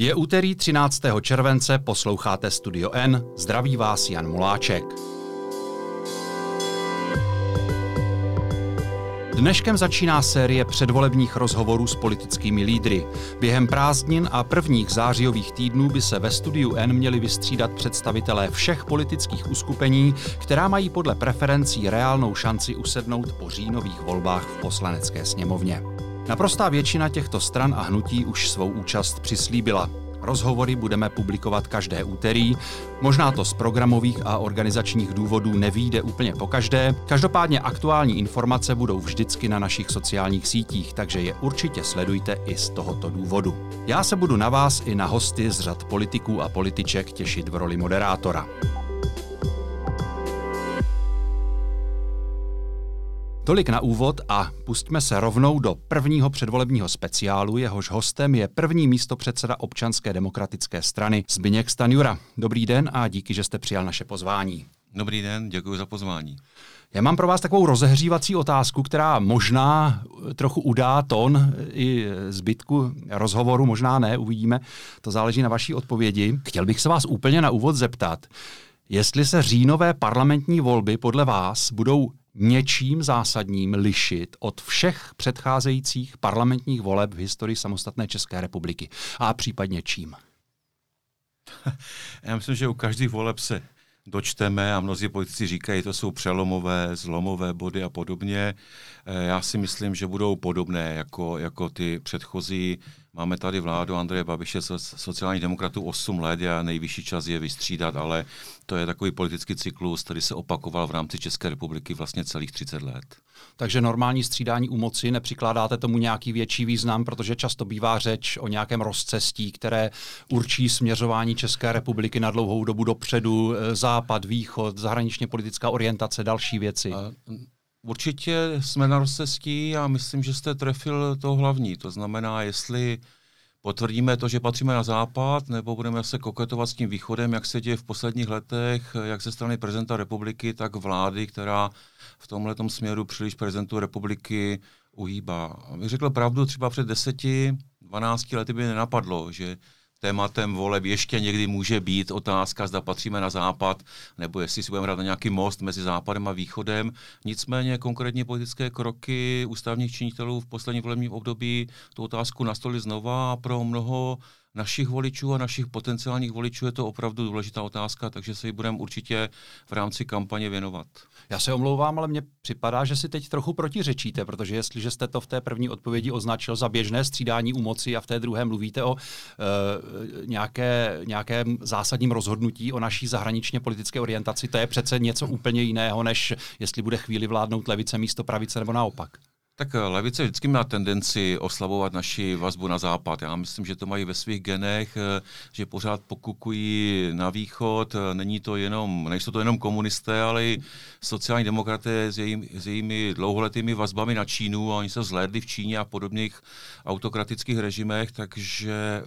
Je úterý 13. července, posloucháte Studio N, zdraví vás Jan Muláček. Dneškem začíná série předvolebních rozhovorů s politickými lídry. Během prázdnin a prvních zářijových týdnů by se ve studiu N měli vystřídat představitelé všech politických uskupení, která mají podle preferencí reálnou šanci usednout po říjnových volbách v poslanecké sněmovně. Naprostá většina těchto stran a hnutí už svou účast přislíbila. Rozhovory budeme publikovat každé úterý. Možná to z programových a organizačních důvodů nevýjde úplně po každé. Každopádně aktuální informace budou vždycky na našich sociálních sítích, takže je určitě sledujte i z tohoto důvodu. Já se budu na vás i na hosty z řad politiků a političek těšit v roli moderátora. Tolik na úvod a pustíme se rovnou do prvního předvolebního speciálu. Jehož hostem je první místo předseda občanské demokratické strany Zbyněk Stanjura. Dobrý den a díky, že jste přijal naše pozvání. Dobrý den, děkuji za pozvání. Já mám pro vás takovou rozehřívací otázku, která možná trochu udá tón i zbytku rozhovoru, možná ne, uvidíme. To záleží na vaší odpovědi. Chtěl bych se vás úplně na úvod zeptat, jestli se říjnové parlamentní volby podle vás budou něčím zásadním lišit od všech předcházejících parlamentních voleb v historii samostatné České republiky. A případně čím? Já myslím, že u každých voleb se dočteme a mnozí politici říkají, to jsou přelomové, zlomové body a podobně. Eh, já si myslím, že budou podobné jako, jako ty předchozí. Máme tady vládu Andreje Babiše, sociální demokratů 8 let a nejvyšší čas je vystřídat, ale to je takový politický cyklus, který se opakoval v rámci České republiky vlastně celých 30 let. Takže normální střídání u moci, nepřikládáte tomu nějaký větší význam, protože často bývá řeč o nějakém rozcestí, které určí směřování České republiky na dlouhou dobu dopředu, eh, západ, východ, zahraničně politická orientace, další věci. A Určitě jsme na rozcestí a myslím, že jste trefil to hlavní. To znamená, jestli potvrdíme to, že patříme na západ, nebo budeme se koketovat s tím východem, jak se děje v posledních letech, jak ze strany prezidenta republiky, tak vlády, která v tomhle směru příliš prezidentu republiky uhýbá. Abych řekl pravdu, třeba před deseti, 12 lety by nenapadlo, že tématem voleb ještě někdy může být otázka, zda patříme na západ, nebo jestli si budeme hrát na nějaký most mezi západem a východem. Nicméně konkrétní politické kroky ústavních činitelů v posledním volebním období tu otázku nastoli znova a pro mnoho našich voličů a našich potenciálních voličů je to opravdu důležitá otázka, takže se ji budeme určitě v rámci kampaně věnovat. Já se omlouvám, ale mně připadá, že si teď trochu protiřečíte, protože jestliže jste to v té první odpovědi označil za běžné střídání u moci a v té druhé mluvíte o uh, nějaké, nějakém zásadním rozhodnutí o naší zahraničně politické orientaci, to je přece něco úplně jiného, než jestli bude chvíli vládnout levice místo pravice nebo naopak. Tak eh, levice vždycky má tendenci oslabovat naši vazbu na západ. Já myslím, že to mají ve svých genech, eh, že pořád pokukují na východ. Eh, není to jenom, nejsou to jenom komunisté, ale i sociální demokraté s, jejím, s jejími dlouholetými vazbami na Čínu a oni se zhlédli v Číně a podobných autokratických režimech, takže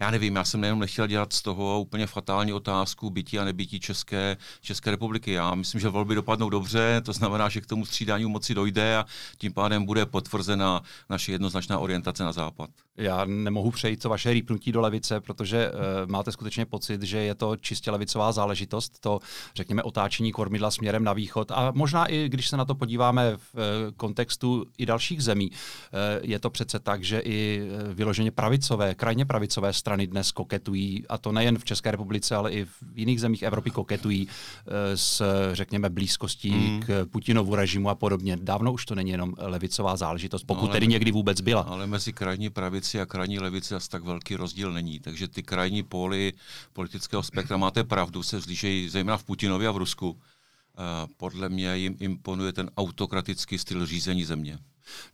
já nevím, já jsem nejenom nechtěl dělat z toho úplně fatální otázku bytí a nebytí České, České republiky. Já myslím, že volby dopadnou dobře, to znamená, že k tomu střídání moci dojde a tím pádem pádem bude potvrzena naše jednoznačná orientace na západ. Já nemohu přejít to vaše rýpnutí do levice, protože uh, máte skutečně pocit, že je to čistě levicová záležitost, to řekněme otáčení kormidla směrem na východ. A možná i když se na to podíváme v uh, kontextu i dalších zemí, uh, je to přece tak, že i vyloženě pravicové, krajně pravicové strany dnes koketují, a to nejen v České republice, ale i v jiných zemích Evropy koketují s, řekněme, blízkostí mm. k Putinovu režimu a podobně. Dávno už to není jenom levice levicová záležitost, pokud no, ale, tedy někdy vůbec byla. Ale mezi krajní pravici a krajní levici asi tak velký rozdíl není. Takže ty krajní póly politického spektra, máte pravdu, se zlížejí zejména v Putinovi a v Rusku. Uh, podle mě jim imponuje ten autokratický styl řízení země.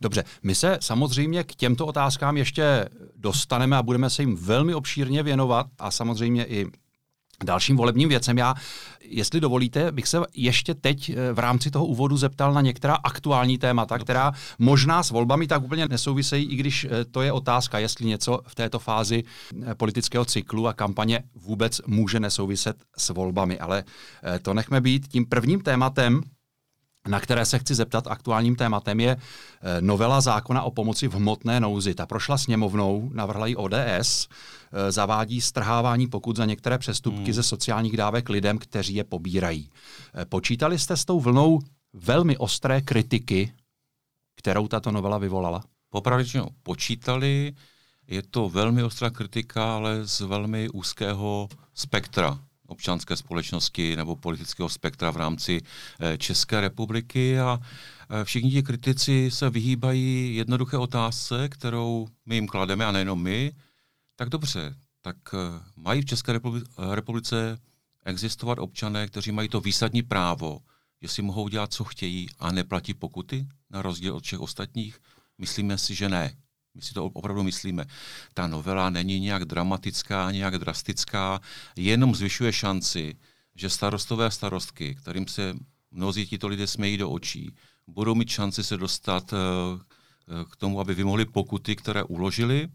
Dobře, my se samozřejmě k těmto otázkám ještě dostaneme a budeme se jim velmi obšírně věnovat a samozřejmě i dalším volebním věcem. Já, jestli dovolíte, bych se ještě teď eh, v rámci toho úvodu zeptal na některá aktuální témata, která možná s volbami tak úplně nesouvisejí, i když eh, to je otázka, jestli něco v této fázi eh, politického cyklu a kampaně vůbec může nesouviset s volbami. Ale to nechme být. Tím prvním tématem na které se chci zeptat aktuálním tématem, je eh, novela zákona o pomoci v hmotné nouzi. Ta prošla sněmovnou, navrhla ji ODS, eh, zavádí strhávání pokud za některé přestupky hmm. ze sociálních dávek lidem, kteří je pobírají. Eh, počítali jste s tou vlnou velmi ostré kritiky, kterou tato novela vyvolala? Popravdě počítali, je to velmi ostrá kritika, ale z velmi úzkého spektra občanské společnosti nebo politického spektra v rámci eh, České republiky a eh, všichni ti kritici se vyhýbají jednoduché otázce, kterou my jim klademe a nejenom my. Tak dobře, tak eh, mají v České republice existovat občané, kteří mají to výsadní právo, že si mohou dělat, co chtějí a neplatí pokuty, na rozdíl od všech ostatních? Myslíme si, že ne. My si to opravdu myslíme. Ta novela není nějak dramatická, nějak drastická, jenom zvyšuje šanci, že starostové a starostky, kterým se mnozí tito lidé smějí do očí, budou mít šanci se dostat eh, eh, k tomu, aby vymohli pokuty, které uložili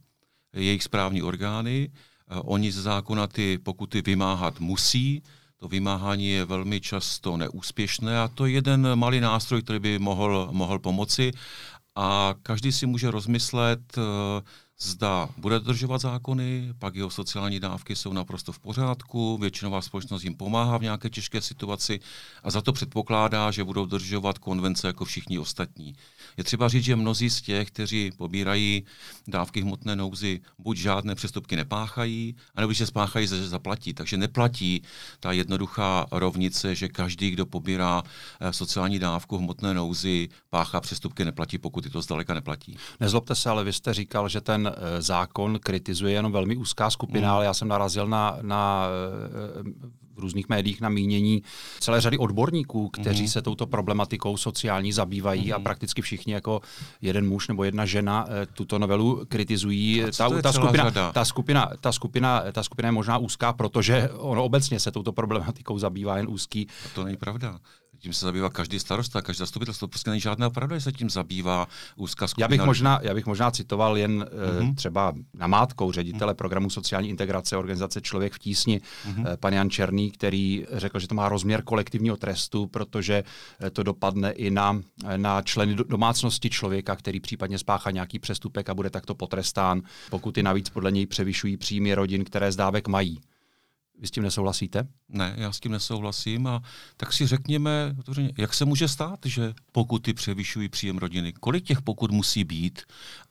jejich správní orgány. Eh, oni ze zákona ty pokuty vymáhat musí, to vymáhání je velmi často neúspěšné a to je jeden malý nástroj, který by mohl, mohl pomoci a každý si může rozmyslet, eh, zda bude dodržovat zákony, pak jeho sociální dávky jsou naprosto v pořádku, většinová společnost jim pomáhá v nějaké těžké situaci a za to předpokládá, že budou dodržovat konvence jako všichni ostatní. Je třeba říct, že mnozí z těch, kteří pobírají dávky hmotné nouzy, buď žádné přestupky nepáchají, anebo je spáchají, že zaplatí. Takže neplatí ta jednoduchá rovnice, že každý, kdo pobírá eh, sociální dávku hmotné nouzy, páchá přestupky, neplatí, pokud to zdaleka neplatí. Nezlobte se, ale vy jste říkal, že ten Eh, zákon kritizuje jenom velmi úzká skupina, mm. ale já jsem narazil na, na eh, v různých médiích na mínění celé řady odborníků, kteří mm. se touto problematikou sociální zabývají mm. a mhm. prakticky všichni jako jeden muž nebo jedna žena eh, tuto novelu kritizují. Ta, ta, skupina, ta, skupina, ta, skupina, ta skupina je možná úzká, protože ono obecně se touto problematikou zabývá jen úzký. A to není pravda tím se zabývá každý starosta, každý zastupitelstvo. Prostě není žádná pravda, že se tím zabývá úzká skupina. Já bych možná, já bych možná citoval jen mm-hmm. třeba namátkou ředitele mm-hmm. programu sociální integrace organizace Člověk v tísni, mm-hmm. pan Jan Černý, který řekl, že to má rozměr kolektivního trestu, protože eh, to dopadne i na, na členy domácnosti člověka, který případně spáchá nějaký přestupek a bude takto potrestán, pokud i navíc podle něj převyšují příjmy rodin, které zdávek mají. Vy s tím nesouhlasíte? Ne, já s tím nesouhlasím a tak si řekněme, jak se může stát, že pokuty převyšují příjem rodiny? Kolik těch pokut musí být,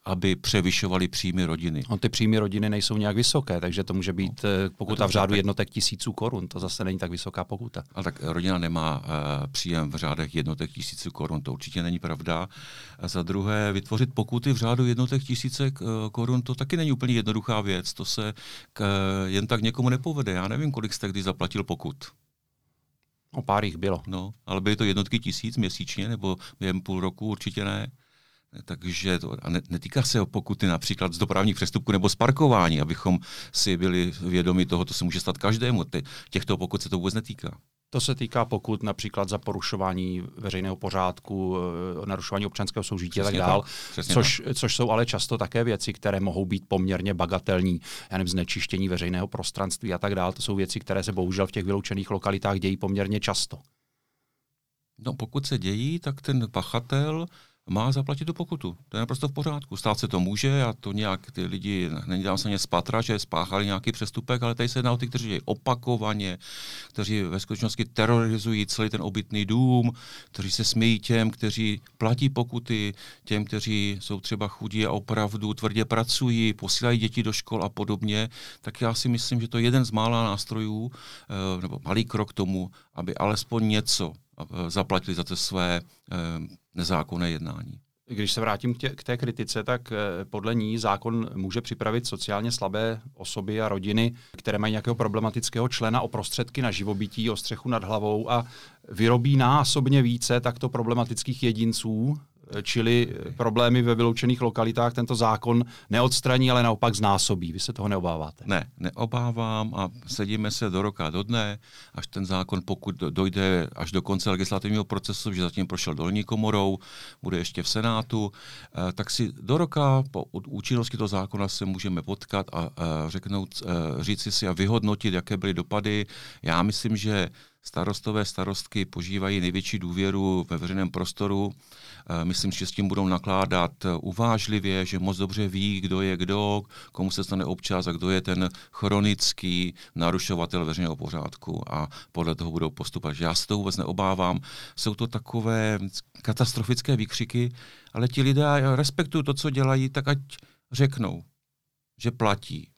aby převyšovaly příjmy rodiny? No, ty příjmy rodiny nejsou nějak vysoké, takže to může být no, eh, pokuta v řádu jednotek tisíců korun. To zase není tak vysoká pokuta. Ale tak rodina nemá uh, příjem v řádech jednotek tisíců korun, to určitě není pravda. A za druhé, vytvořit pokuty v řádu jednotek tisícek uh, korun, to taky není úplně jednoduchá věc. To se k, uh, jen tak někomu nepovede. Já nevím, kolik jste kdy zaplatil pokut. O pár jich bylo. No, ale byly to jednotky tisíc měsíčně, nebo během půl roku určitě ne. Takže to a netýká se o pokuty například z dopravních přestupků nebo z parkování, abychom si byli vědomi toho, to se může stát každému. Těchto pokut se to vůbec netýká. To se týká pokud například za porušování veřejného pořádku, eh, narušování občanského soužití a tak dále, což, což jsou ale často také věci, které mohou být poměrně bagatelní. Já nevím, znečištění veřejného prostranství a tak dále. To jsou věci, které se bohužel v těch vyloučených lokalitách dějí poměrně často. No, pokud se dějí, tak ten pachatel má zaplatit tu pokutu. To je naprosto v pořádku. Stát se to může a to nějak ty lidi, není tam se ně spatra, že spáchali nějaký přestupek, ale tady se jedná o ty, kteří je opakovaně, kteří ve skutečnosti terorizují celý ten obytný dům, kteří se smějí těm, kteří platí pokuty, těm, kteří jsou třeba chudí a opravdu tvrdě pracují, posílají děti do škol a podobně, tak já si myslím, že to je jeden z mála nástrojů, eh, nebo malý krok k tomu, aby alespoň něco zaplatili za to své eh, nezákonné jednání. Když se vrátím k, té kritice, tak eh, podle ní zákon může připravit sociálně slabé osoby a rodiny, které mají nějakého problematického člena o prostředky na živobytí, o střechu nad hlavou a vyrobí násobně více takto problematických jedinců, čili problémy ve vyloučených lokalitách tento zákon neodstraní, ale naopak znásobí. Vy se toho neobáváte? Ne, neobávám a sedíme se do roka, do dne, až ten zákon, pokud dojde až do konce legislativního procesu, že zatím prošel dolní komorou, bude ještě v Senátu, eh, tak si do roka po účinnosti toho zákona se můžeme potkat a řeknout, eh, říci si a vyhodnotit, jaké byly dopady. Já myslím, že starostové, starostky požívají největší důvěru ve veřejném prostoru. Eh, myslím že s tím budou nakládat uvážlivě, že moc dobře ví, kdo je kdo, komu se stane občas a kdo je ten chronický narušovatel veřejného pořádku a podle toho budou postupovat. Já se to vůbec neobávám. Jsou to takové katastrofické výkřiky, ale ti lidé respektují to, co dělají, tak ať řeknou, že platí,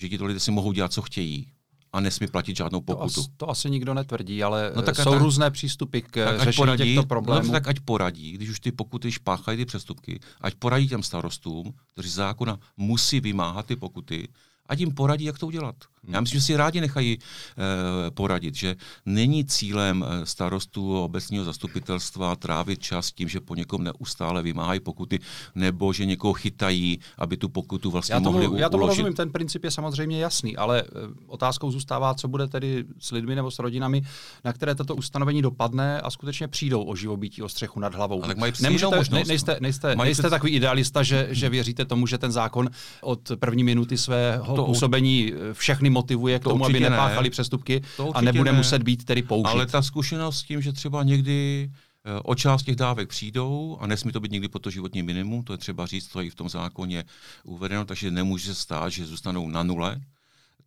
že ti to lidé si mohou dělat, co chtějí a nesmí platit žádnou pokutu. To, as, to asi nikdo netvrdí, ale no tak, jsou tak, různé přístupy k tak řešení poradí, těchto problémů. No, tak ať poradí, když už ty pokuty špáchají ty přestupky, ať poradí těm starostům, kteří zákona musí vymáhat ty pokuty, ať jim poradí, jak to udělat. Já myslím, že si rádi nechají e, poradit, že není cílem eh, starostů obecního zastupitelstva trávit čas tím, že po někom neustále vymáhají pokuty, nebo že někoho chytají, aby tu pokutu vlastně já tomu, mohli uložit. Já tomu rozumím, ten princip je samozřejmě jasný, ale e, otázkou zůstává, co bude tedy s lidmi nebo s rodinami, na které toto ustanovení dopadne a skutečně přijdou o živobytí, o střechu nad hlavou. Ale mají Nemůžete, možnost, ne, nejste, nejste, nejste před... takový idealista, že, že věříte tomu, že ten zákon od první minuty svého to působení všechny motivuje k to tomu, aby nepáchali ne. přestupky a nebude ne. muset být tedy použit. Ale ta zkušenost s tím, že třeba někdy eh, o část těch dávek přijdou a nesmí to být někdy po to životní minimum, to je třeba říct, to je i v tom zákoně uvedeno, takže nemůže se stát, že zůstanou na nule,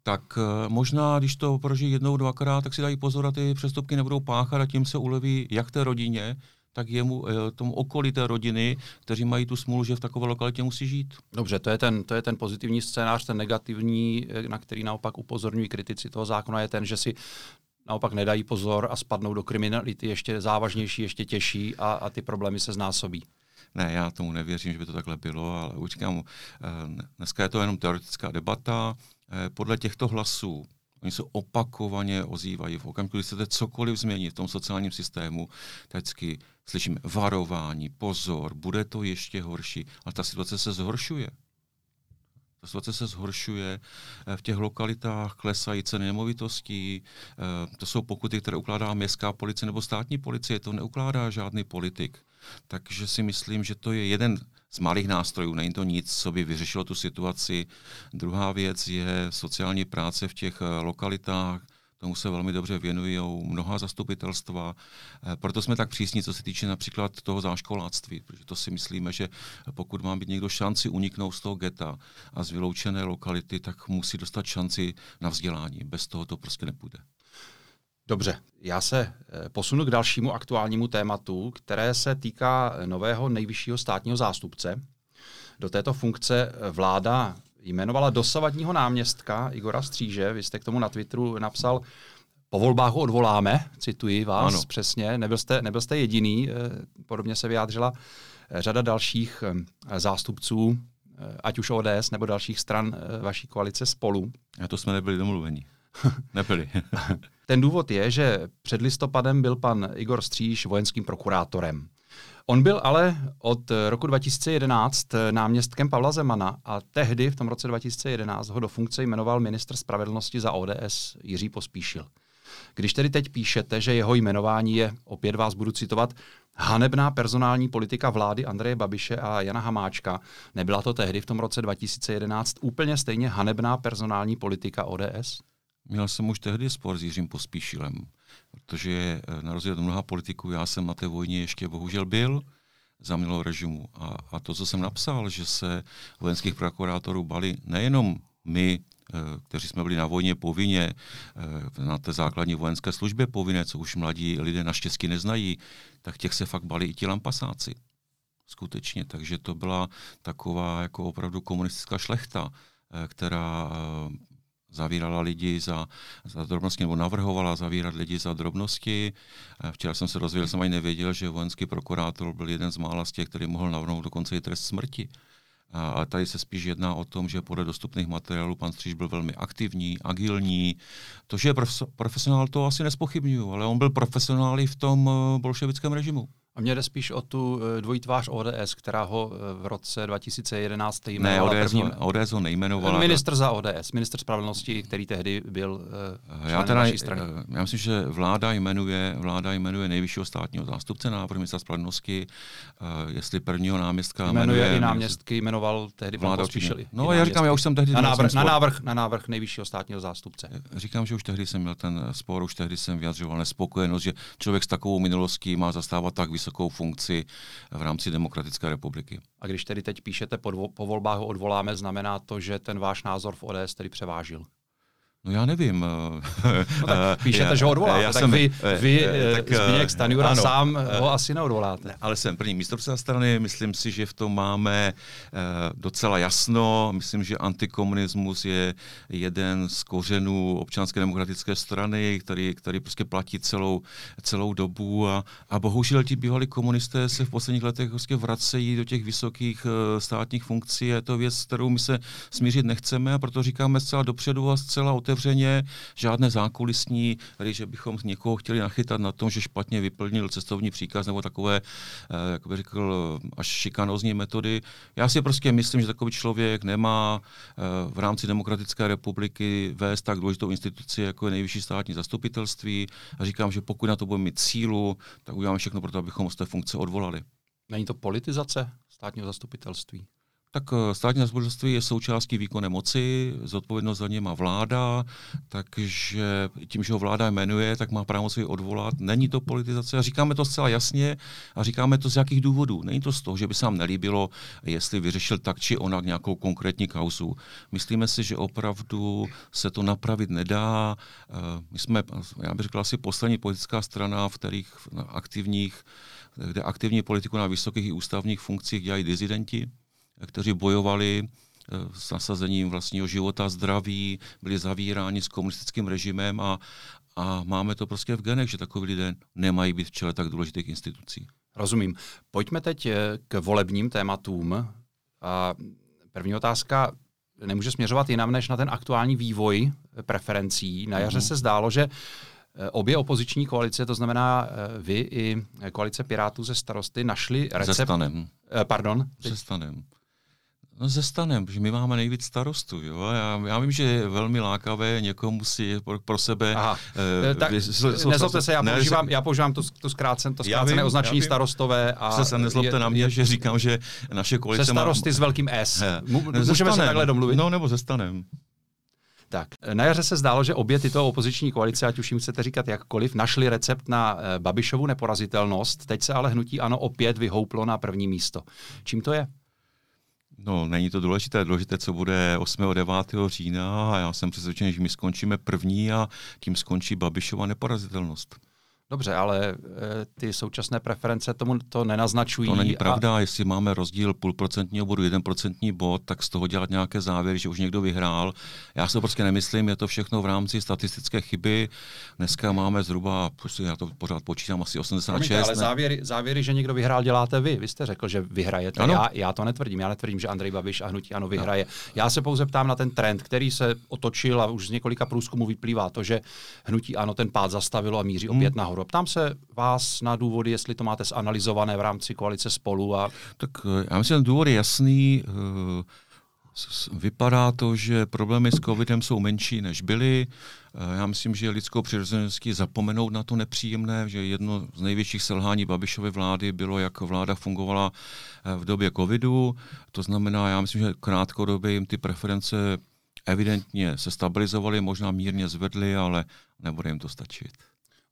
tak eh, možná, když to prožijí jednou, dvakrát, tak si dají pozor a ty přestupky nebudou páchat a tím se uleví jak té rodině, tak jemu, eh, tomu okolí té rodiny, kteří mají tu smůlu, že v takové lokalitě musí žít. Dobře, to je ten, to je ten pozitivní scénář, ten negativní, eh, na který naopak upozorňují kritici toho zákona, je ten, že si naopak nedají pozor a spadnou do kriminality ještě závažnější, ještě těžší a, a ty problémy se znásobí. Ne, já tomu nevěřím, že by to takhle bylo, ale už říkám, eh, dneska je to jenom teoretická debata. Podle těchto hlasů Oni se opakovaně ozývají. V okamžiku, kdy chcete cokoliv změnit v tom sociálním systému, vždycky slyším varování, pozor, bude to ještě horší. Ale ta situace se zhoršuje. Ta situace se zhoršuje. Eh, v těch lokalitách klesají ceny nemovitostí. Eh, to jsou pokuty, které ukládá městská policie nebo státní policie. To neukládá žádný politik. Takže si myslím, že to je jeden z malých nástrojů, není to nic, co by vyřešilo tu situaci. Druhá věc je sociální práce v těch eh, lokalitách, tomu se velmi dobře věnují mnoha zastupitelstva. Eh, proto jsme tak přísní, co se týče například toho záškoláctví, protože to si myslíme, že pokud má být někdo šanci uniknout z toho geta a z vyloučené lokality, tak musí dostat šanci na vzdělání. Bez toho to prostě nepůjde. Dobře, já se eh, posunu k dalšímu aktuálnímu tématu, které se týká nového nejvyššího státního zástupce. Do této funkce vláda jmenovala dosavadního náměstka Igora Stříže. Vy jste k tomu na Twitteru napsal, po volbách ho odvoláme, cituji vás ano. přesně, nebyl jste, nebyl jste jediný, eh, podobně se vyjádřila eh, řada dalších zástupců, ať už ODS nebo dalších stran vaší koalice spolu. A to jsme nebyli domluveni. Nebyli. Ten důvod je, že před listopadem byl pan Igor Stříž vojenským prokurátorem. On byl ale od roku 2011 náměstkem Pavla Zemana a tehdy v tom roce 2011 ho do funkce jmenoval ministr spravedlnosti za ODS Jiří Pospíšil. Když tedy teď píšete, že jeho jmenování je, opět vás budu citovat, hanebná personální politika vlády Andreje Babiše a Jana Hamáčka, nebyla to tehdy v tom roce 2011 úplně stejně hanebná personální politika ODS? Měl jsem už tehdy spor s Jiřím Pospíšilem, protože eh, na rozdíl od mnoha politiků já jsem na té vojně ještě bohužel byl za minulého režimu. A, a to, co jsem napsal, že se vojenských prokurátorů bali nejenom my, eh, kteří jsme byli na vojně povinně, eh, na té základní vojenské službě povinné, co už mladí lidé naštěstí neznají, tak těch se fakt bali i ti lampasáci. Skutečně, takže to byla taková jako opravdu komunistická šlechta, která zavírala lidi za, za drobnosti, nebo navrhovala zavírat lidi za drobnosti. Včera jsem se dozvěděl, jsem ani nevěděl, že vojenský prokurátor byl jeden z mála z těch, který mohl navrhnout dokonce i trest smrti. A tady se spíš jedná o tom, že podle dostupných materiálů pan Stříž byl velmi aktivní, agilní. To, že je profesionál, to asi nespochybnuju, ale on byl profesionál i v tom eh, bolševickém režimu. A mě jde spíš o tu eh, dvojí tvář ODS, která ho eh, v roce 2011 jmenovala. Ne, ODS, ho, ODS ho nejmenovala. Minister za ODS, minister spravedlnosti, který tehdy byl uh, já teda, naší strany. Já myslím, že vláda jmenuje, vláda jmenuje nejvyššího státního zástupce na návrh ministra spravedlnosti, jestli prvního náměstka jmenuje, jmenuje i náměstky, jmenoval tehdy vláda Pospíšili. No, já říkám, já už jsem tehdy... Na návrh, na, návrh, na návrh nejvyššího státního zástupce. Říkám, že už tehdy jsem měl ten spor, už tehdy jsem vyjadřoval nespokojenost, že člověk s takovou minulostí má zastávat tak vysokou funkci v rámci Demokratické republiky. A když tedy teď píšete po, po volbách ho odvoláme, znamená to, že ten váš názor v ODS tedy převážil? No já nevím. No tak píšete, já, že ho odvoláte, já tak jsem, vy, vy eh, tak, Zbigněk Stanjura ano, sám ho asi neodvoláte. Ale jsem první místopředseda strany, myslím si, že v tom máme docela jasno. Myslím, že antikomunismus je jeden z kořenů občanské demokratické strany, který, který prostě platí celou, celou dobu a, a bohužel ti bývalí komunisté se v posledních letech prostě vracejí do těch vysokých eh, státních funkcí. Je to věc, kterou my se smířit nechceme a proto říkáme zcela dopředu a zcela otevřeně otevřeně, žádné zákulisní, tady, že bychom někoho chtěli nachytat na tom, že špatně vyplnil cestovní příkaz nebo takové, eh, jak bych řekl, až šikanózní metody. Já si prostě myslím, že takový člověk nemá eh, v rámci Demokratické republiky vést tak důležitou instituci, jako je nejvyšší státní zastupitelství. A říkám, že pokud na to budeme mít cílu, tak uděláme všechno pro to, abychom z té funkce odvolali. Není to politizace státního zastupitelství? Tak eh, státní zastupitelství je součástí výkonné moci, zodpovědnost za ně má vláda, takže tím, že ho vláda jmenuje, tak má právo si odvolat. Není to politizace a říkáme to zcela jasně a říkáme to z jakých důvodů. Není to z toho, že by se nám nelíbilo, jestli vyřešil tak či onak nějakou konkrétní kauzu. Myslíme si, že opravdu se to napravit nedá. Eh, my jsme, já bych řekl, asi poslední politická strana, v kterých aktivních, kde aktivní politiku na vysokých i ústavních funkcích dělají dizidenti kteří bojovali eh, s nasazením vlastního života, zdraví, byli zavíráni s komunistickým režimem a, a máme to prostě v genech, že takový lidé nemají být v čele tak důležitých institucí. Rozumím. Pojďme teď eh, k volebním tématům. A první otázka nemůže směřovat jinam než na ten aktuální vývoj preferencí. Na jaře mm-hmm. se zdálo, že eh, obě opoziční koalice, to znamená vy i koalice Pirátů ze starosty, našli recept... Se stanem. Pardon? Se stanem. No se stanem, protože my máme nejvíc starostů. Jo? Já, já vím, že je velmi lákavé někomu si pro, pro sebe... Aha. Uh, tak, nezlobte se, já ne, používám, já používám to, to, zkrácen, to zkrácené vím, označení starostové. A se nezlobte je, na mě, že říkám, že naše koalice Se starosty má... s velkým S. Můžeme se takhle domluvit? No, nebo se stanem. Tak, na jaře se zdálo, že obě tyto opoziční koalice, ať už jim chcete říkat jakkoliv, našli recept na eh, Babišovu neporazitelnost. Teď se ale hnutí ano opět vyhouplo na první místo. Čím to je? No, není to důležité. Důležité, co bude 8. 9. října a já jsem přesvědčen, že my skončíme první a tím skončí Babišova neporazitelnost. Dobře, ale e, ty současné preference tomu to nenaznačují. To není pravda. A... Jestli máme rozdíl půlprocentního bodu, jeden procentní bod, tak z toho dělat nějaké závěry, že už někdo vyhrál. Já si to prostě nemyslím, je to všechno v rámci statistické chyby. Dneska máme zhruba, prostě já to pořád počítám, asi 86. Promiňte, ale závěry, závěry, že někdo vyhrál, děláte vy. Vy jste řekl, že vyhrajete. Já, já to netvrdím. Já netvrdím, že Andrej Babiš a Hnutí Ano vyhraje. No. Já se pouze ptám na ten trend, který se otočil a už z několika průzkumů vyplývá to, že Hnutí Ano ten pád zastavilo a míří opět hmm. nahoru nahoru. Ptám se vás na důvody, jestli to máte zanalizované v rámci koalice spolu. A... Tak eh, já myslím, že důvod je jasný. Eh, vypadá to, že problémy s covidem jsou menší, než byly. Eh, já myslím, že lidskou přirozeností zapomenout na to nepříjemné, že jedno z největších selhání Babišovy vlády bylo, jak vláda fungovala v době covidu. To znamená, já myslím, že krátkodobě jim ty preference evidentně se stabilizovaly, možná mírně zvedly, ale nebude jim to stačit.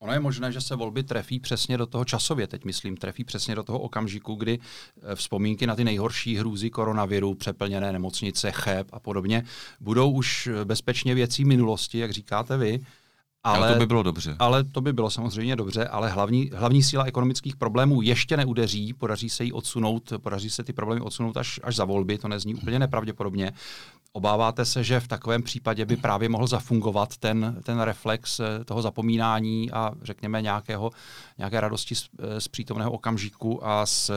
Ono je možné, že se volby trefí přesně do toho časově, teď myslím, trefí přesně do toho okamžiku, kdy eh, vzpomínky na ty nejhorší hrůzy koronaviru, přeplněné nemocnice, cheb a podobně, budou už bezpečně věcí minulosti, jak říkáte vy. Ale, ale to by bylo dobře. Ale to by bylo samozřejmě dobře, ale hlavní, hlavní síla ekonomických problémů ještě neudeří, podaří se jí odsunout, podaří se ty problémy odsunout až, až za volby, to nezní úplně nepravděpodobně. Obáváte se, že v takovém případě by právě mohl zafungovat ten, ten reflex eh, toho zapomínání a řekněme nějakého, nějaké radosti z, eh, z přítomného okamžiku a z, eh,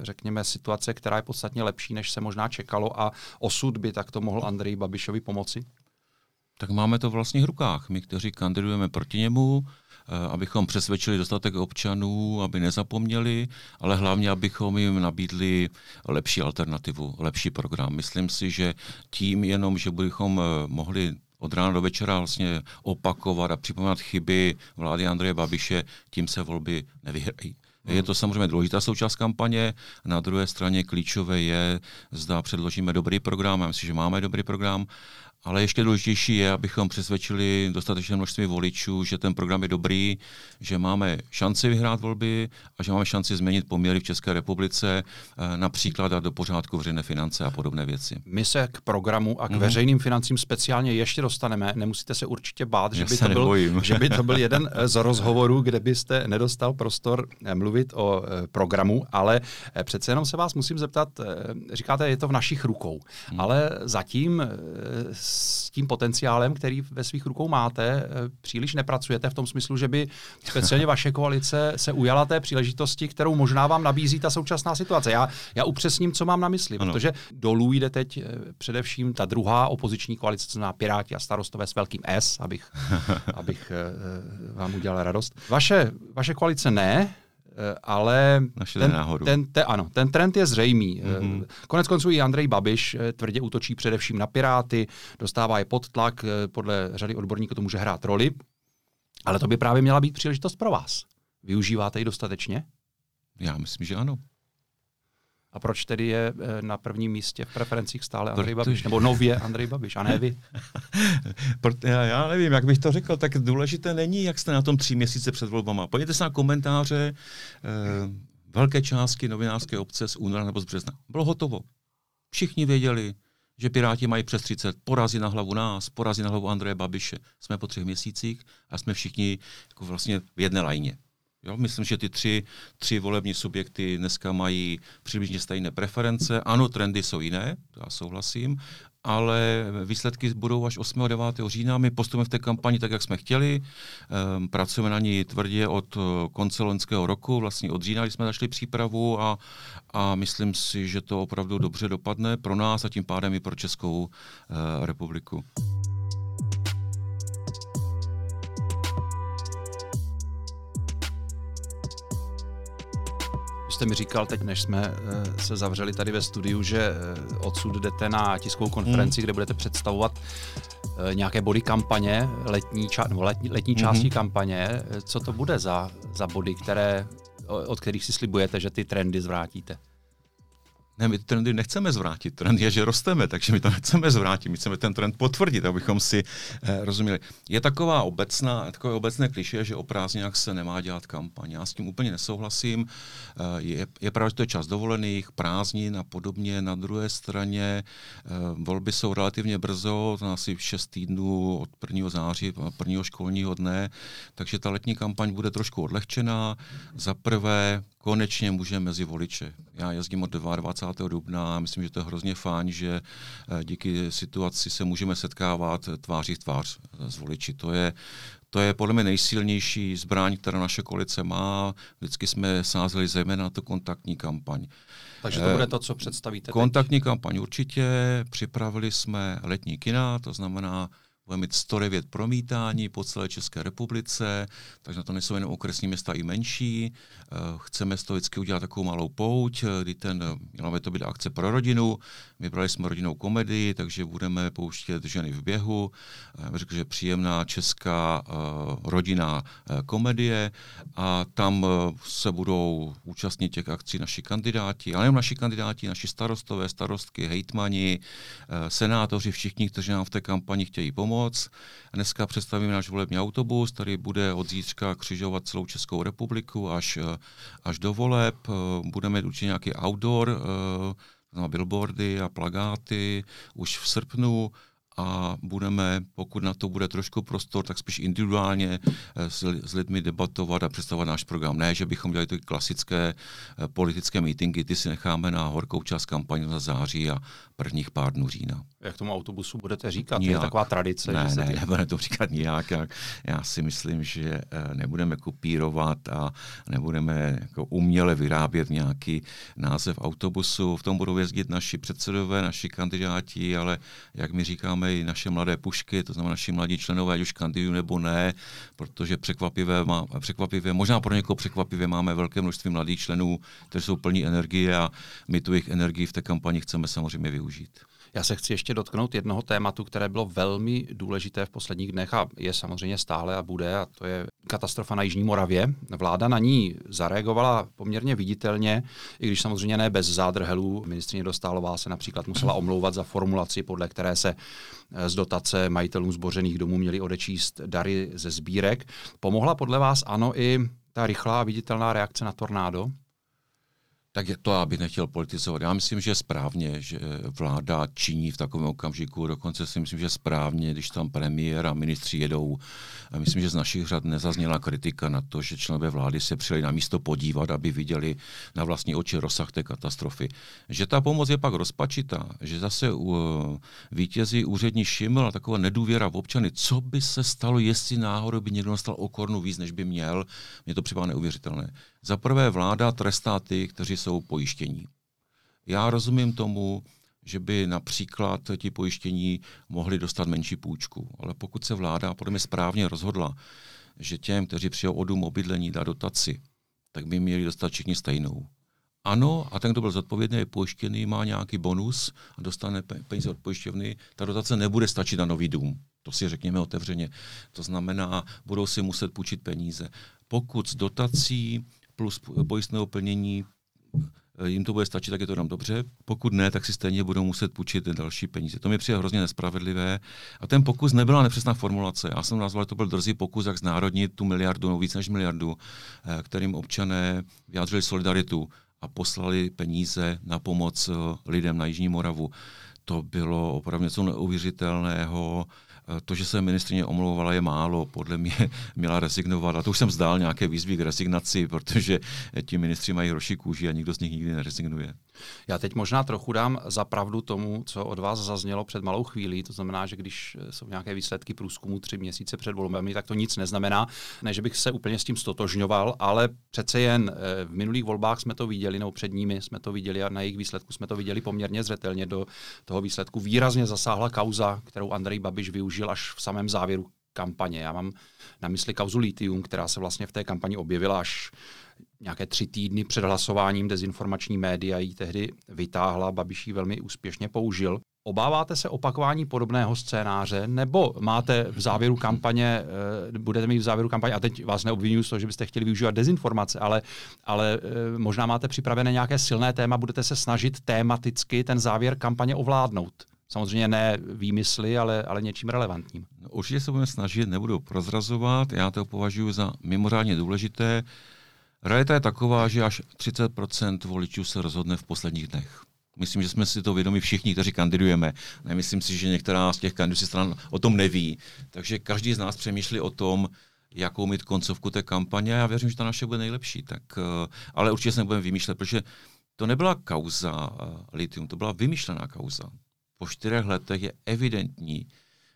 řekněme, situace, která je podstatně lepší, než se možná čekalo a osud by takto mohl Andrej Babišovi pomoci? tak máme to vlastně v rukách. My, kteří kandidujeme proti němu, abychom přesvědčili dostatek občanů, aby nezapomněli, ale hlavně, abychom jim nabídli lepší alternativu, lepší program. Myslím si, že tím jenom, že bychom eh, mohli od rána do večera vlastně opakovat a připomínat chyby vlády Andreje Babiše, tím se volby nevyhrají. Je to samozřejmě důležitá součást kampaně. Na druhé straně klíčové je, zda předložíme dobrý program. Já myslím, že máme dobrý program ale ještě důležitější je, abychom přesvědčili dostatečné množství voličů, že ten program je dobrý, že máme šanci vyhrát volby a že máme šanci změnit poměry v České republice, eh, například dát do pořádku veřejné finance a podobné věci. My se k programu a k mm-hmm. veřejným financím speciálně ještě dostaneme. Nemusíte se určitě bát, že by, to byl, že by to byl jeden z rozhovorů, kde byste nedostal prostor eh, mluvit o eh, programu, ale přece jenom se vás musím zeptat, říkáte, je to v našich rukou, mm. ale zatím s tím potenciálem, který ve svých rukou máte, eh, příliš nepracujete v tom smyslu, že by speciálně vaše koalice se ujala té příležitosti, kterou možná vám nabízí ta současná situace. Já, já upřesním, co mám na mysli, ano. protože dolů jde teď eh, především ta druhá opoziční koalice, co znamená Piráti a starostové s velkým S, abych, abych eh, vám udělal radost. Vaše, vaše koalice ne, Eh, ale ten, ten, ten, ano, ten trend je zřejmý. Mm-hmm. Konec konců i Andrej Babiš eh, tvrdě útočí především na Piráty, dostává je pod tlak, podle řady odborníků to může hrát roli, ale to by právě měla být příležitost pro vás. Využíváte ji dostatečně? Já myslím, že ano. A proč tedy je eh, na prvním místě v preferencích stále Andrej Protože... Babiš? Nebo nově Andrej Babiš, a ne vy? já, já nevím, jak bych to řekl, tak důležité není, jak jste na tom tři měsíce před volbama. Pojďte se na komentáře eh, velké částky novinářské obce z února nebo z března. Bylo hotovo. Všichni věděli, že Piráti mají přes 30, porazí na hlavu nás, porazí na hlavu Andreje Babiše. Jsme po třech měsících a jsme všichni jako vlastně v jedné lajně. Jo, myslím, že ty tři, tři volební subjekty dneska mají přibližně stejné preference. Ano, trendy jsou jiné, já souhlasím, ale výsledky budou až 8. 9. října. My postupujeme v té kampani tak, jak jsme chtěli. Um, pracujeme na ní tvrdě od eh, konce loňského roku, vlastně od října, kdy jsme začali přípravu a, a myslím si, že to opravdu dobře dopadne pro nás a tím pádem i pro Českou uh, republiku. Jste mi říkal teď, než jsme eh, se zavřeli tady ve studiu, že eh, odsud jdete na tiskovou konferenci, hmm. kde budete představovat eh, nějaké body kampaně, letní, ča- nebo letní, letní části hmm. kampaně. Co to bude za, za body, které, od kterých si slibujete, že ty trendy zvrátíte? Ne, my trendy nechceme zvrátit. Trend je, že rosteme, takže my to nechceme zvrátit. My chceme ten trend potvrdit, abychom si eh, rozuměli. Je taková obecná, takové obecné kliše, že o prázdninách se nemá dělat kampaň. Já s tím úplně nesouhlasím. Eh, je, je pravda, že to je čas dovolených, prázdnin a podobně. Na druhé straně eh, volby jsou relativně brzo, to asi 6 týdnů od 1. září, prvního školního dne, takže ta letní kampaň bude trošku odlehčená. Za prvé, konečně můžeme mezi voliče. Já jezdím od 22. dubna a myslím, že to je hrozně fajn, že eh, díky situaci se můžeme setkávat tváří v tvář s voliči. To je, to je podle mě nejsilnější zbraň, která naše koalice má. Vždycky jsme sázeli zejména na tu kontaktní kampaň. Takže to bude to, co představíte Kontaktní teď. kampaň určitě. Připravili jsme letní kina, to znamená Budeme mít 109 promítání po celé České republice, takže na to nejsou jen okresní města i menší. Eh, chceme z toho vždycky udělat takovou malou pouť, eh, kdy ten, měla by to být akce pro rodinu. Vybrali jsme rodinnou komedii, takže budeme pouštět ženy v běhu. Eh, řekl, že příjemná česká rodinná komedie a tam se budou účastnit těch akcí naši kandidáti, ale nejen naši kandidáti, naši starostové, starostky, hejtmani, senátoři, všichni, kteří nám v té kampani chtějí pomoct pomoc. Dneska představíme náš volební autobus, který bude od zítřka křižovat celou Českou republiku až, až do voleb. Budeme mít určitě nějaký outdoor, eh, billboardy a plagáty už v srpnu a budeme, pokud na to bude trošku prostor, tak spíš individuálně eh, s, s lidmi debatovat a představovat náš program. Ne, že bychom dělali ty klasické eh, politické mítinky, ty si necháme na horkou část kampaně za září a prvních pár dnů října. Jak tomu autobusu budete říkat? Nijak. Je taková tradice? Ne, že ne, ty... nebudeme to říkat nijak. Jak. Já si myslím, že eh, nebudeme kopírovat a nebudeme jako uměle vyrábět nějaký název autobusu. V tom budou jezdit naši předsedové, naši kandidáti, ale jak my říkáme, máme i naše mladé pušky, to znamená naši mladí členové, ať už kandidují nebo ne, protože překvapivé, má, překvapivé, možná pro někoho překvapivě máme velké množství mladých členů, kteří jsou plní energie a my tu jejich energii v té kampani chceme samozřejmě využít. Já se chci ještě dotknout jednoho tématu, které bylo velmi důležité v posledních dnech a je samozřejmě stále a bude, a to je katastrofa na Jižní Moravě. Vláda na ní zareagovala poměrně viditelně, i když samozřejmě ne bez zádrhelů. Ministrině Dostálová se například musela omlouvat za formulaci, podle které se eh, z dotace majitelům zbořených domů měli odečíst dary ze sbírek. Pomohla podle vás ano i ta rychlá viditelná reakce na tornádo? Tak je to, aby nechtěl politizovat. Já myslím, že správně, že vláda činí v takovém okamžiku. Dokonce si myslím, že správně, když tam premiér a ministři jedou. A myslím, že z našich řad nezazněla kritika na to, že členové vlády se přijeli na místo podívat, aby viděli na vlastní oči rozsah té katastrofy. Že ta pomoc je pak rozpačitá, že zase uh, vítězí úřední šiml a taková nedůvěra v občany. Co by se stalo, jestli náhodou by někdo dostal o korunu víc, než by měl? Mně to připadá neuvěřitelné. Za prvé vláda trestá ty, kteří jsou pojištění. Já rozumím tomu, že by například ti pojištění mohli dostat menší půjčku, ale pokud se vláda podle mě správně rozhodla, že těm, kteří přijou o dům obydlení, dá dotaci, tak by měli dostat všichni stejnou. Ano, a ten, kdo byl zodpovědný, je pojištěný, má nějaký bonus a dostane peníze od pojišťovny, ta dotace nebude stačit na nový dům. To si řekněme otevřeně. To znamená, budou si muset půjčit peníze. Pokud s dotací plus pojistného plnění eh, jim to bude stačit, tak je to nám dobře. Pokud ne, tak si stejně budou muset půjčit další peníze. To mi přijde hrozně nespravedlivé. A ten pokus nebyla nepřesná formulace. Já jsem nazval, že to byl drzý pokus, jak znárodnit tu miliardu, no víc než miliardu, eh, kterým občané vyjádřili solidaritu a poslali peníze na pomoc eh, lidem na Jižní Moravu. To bylo opravdu něco neuvěřitelného. Eh, to, že se ministrině omlouvala, je málo. Podle mě měla rezignovat. A to už jsem zdál nějaké výzvy k rezignaci, protože ti ministři mají roší kůži a nikdo z nich nikdy nerezignuje. Já teď možná trochu dám za pravdu tomu, co od vás zaznělo před malou chvílí. To znamená, že když jsou nějaké výsledky průzkumu tři měsíce před volbami, tak to nic neznamená. Ne, že bych se úplně s tím stotožňoval, ale přece jen eh, v minulých volbách jsme to viděli, nebo před nimi jsme to viděli a na jejich výsledku jsme to viděli poměrně zřetelně. Do toho výsledku výrazně zasáhla kauza, kterou Andrej Babiš využil až v samém závěru kampaně. Já mám na mysli kauzu Litium, která se vlastně v té kampani objevila až nějaké tři týdny před hlasováním dezinformační média ji tehdy vytáhla, Babiš ji velmi úspěšně použil. Obáváte se opakování podobného scénáře, nebo máte v závěru kampaně, eh, budete mít v závěru kampaně, a teď vás neobvinuju z toho, že byste chtěli využívat dezinformace, ale, ale eh, možná máte připravené nějaké silné téma, budete se snažit tématicky ten závěr kampaně ovládnout. Samozřejmě ne výmysly, ale, ale něčím relevantním. No, určitě se budeme snažit, nebudu prozrazovat, já to považuji za mimořádně důležité. Realita je taková, že až 30% voličů se rozhodne v posledních dnech. Myslím, že jsme si to vědomi všichni, kteří kandidujeme. Nemyslím si, že některá z těch kandidujúcích stran o tom neví. Takže každý z nás přemýšlí o tom, jakou mít koncovku té kampaně. Já věřím, že ta naše bude nejlepší. Tak, eh, ale určitě se nebudeme vymýšlet, protože to nebyla kauza eh, litium, to byla vymyšlená kauza. Po čtyřech letech je evidentní,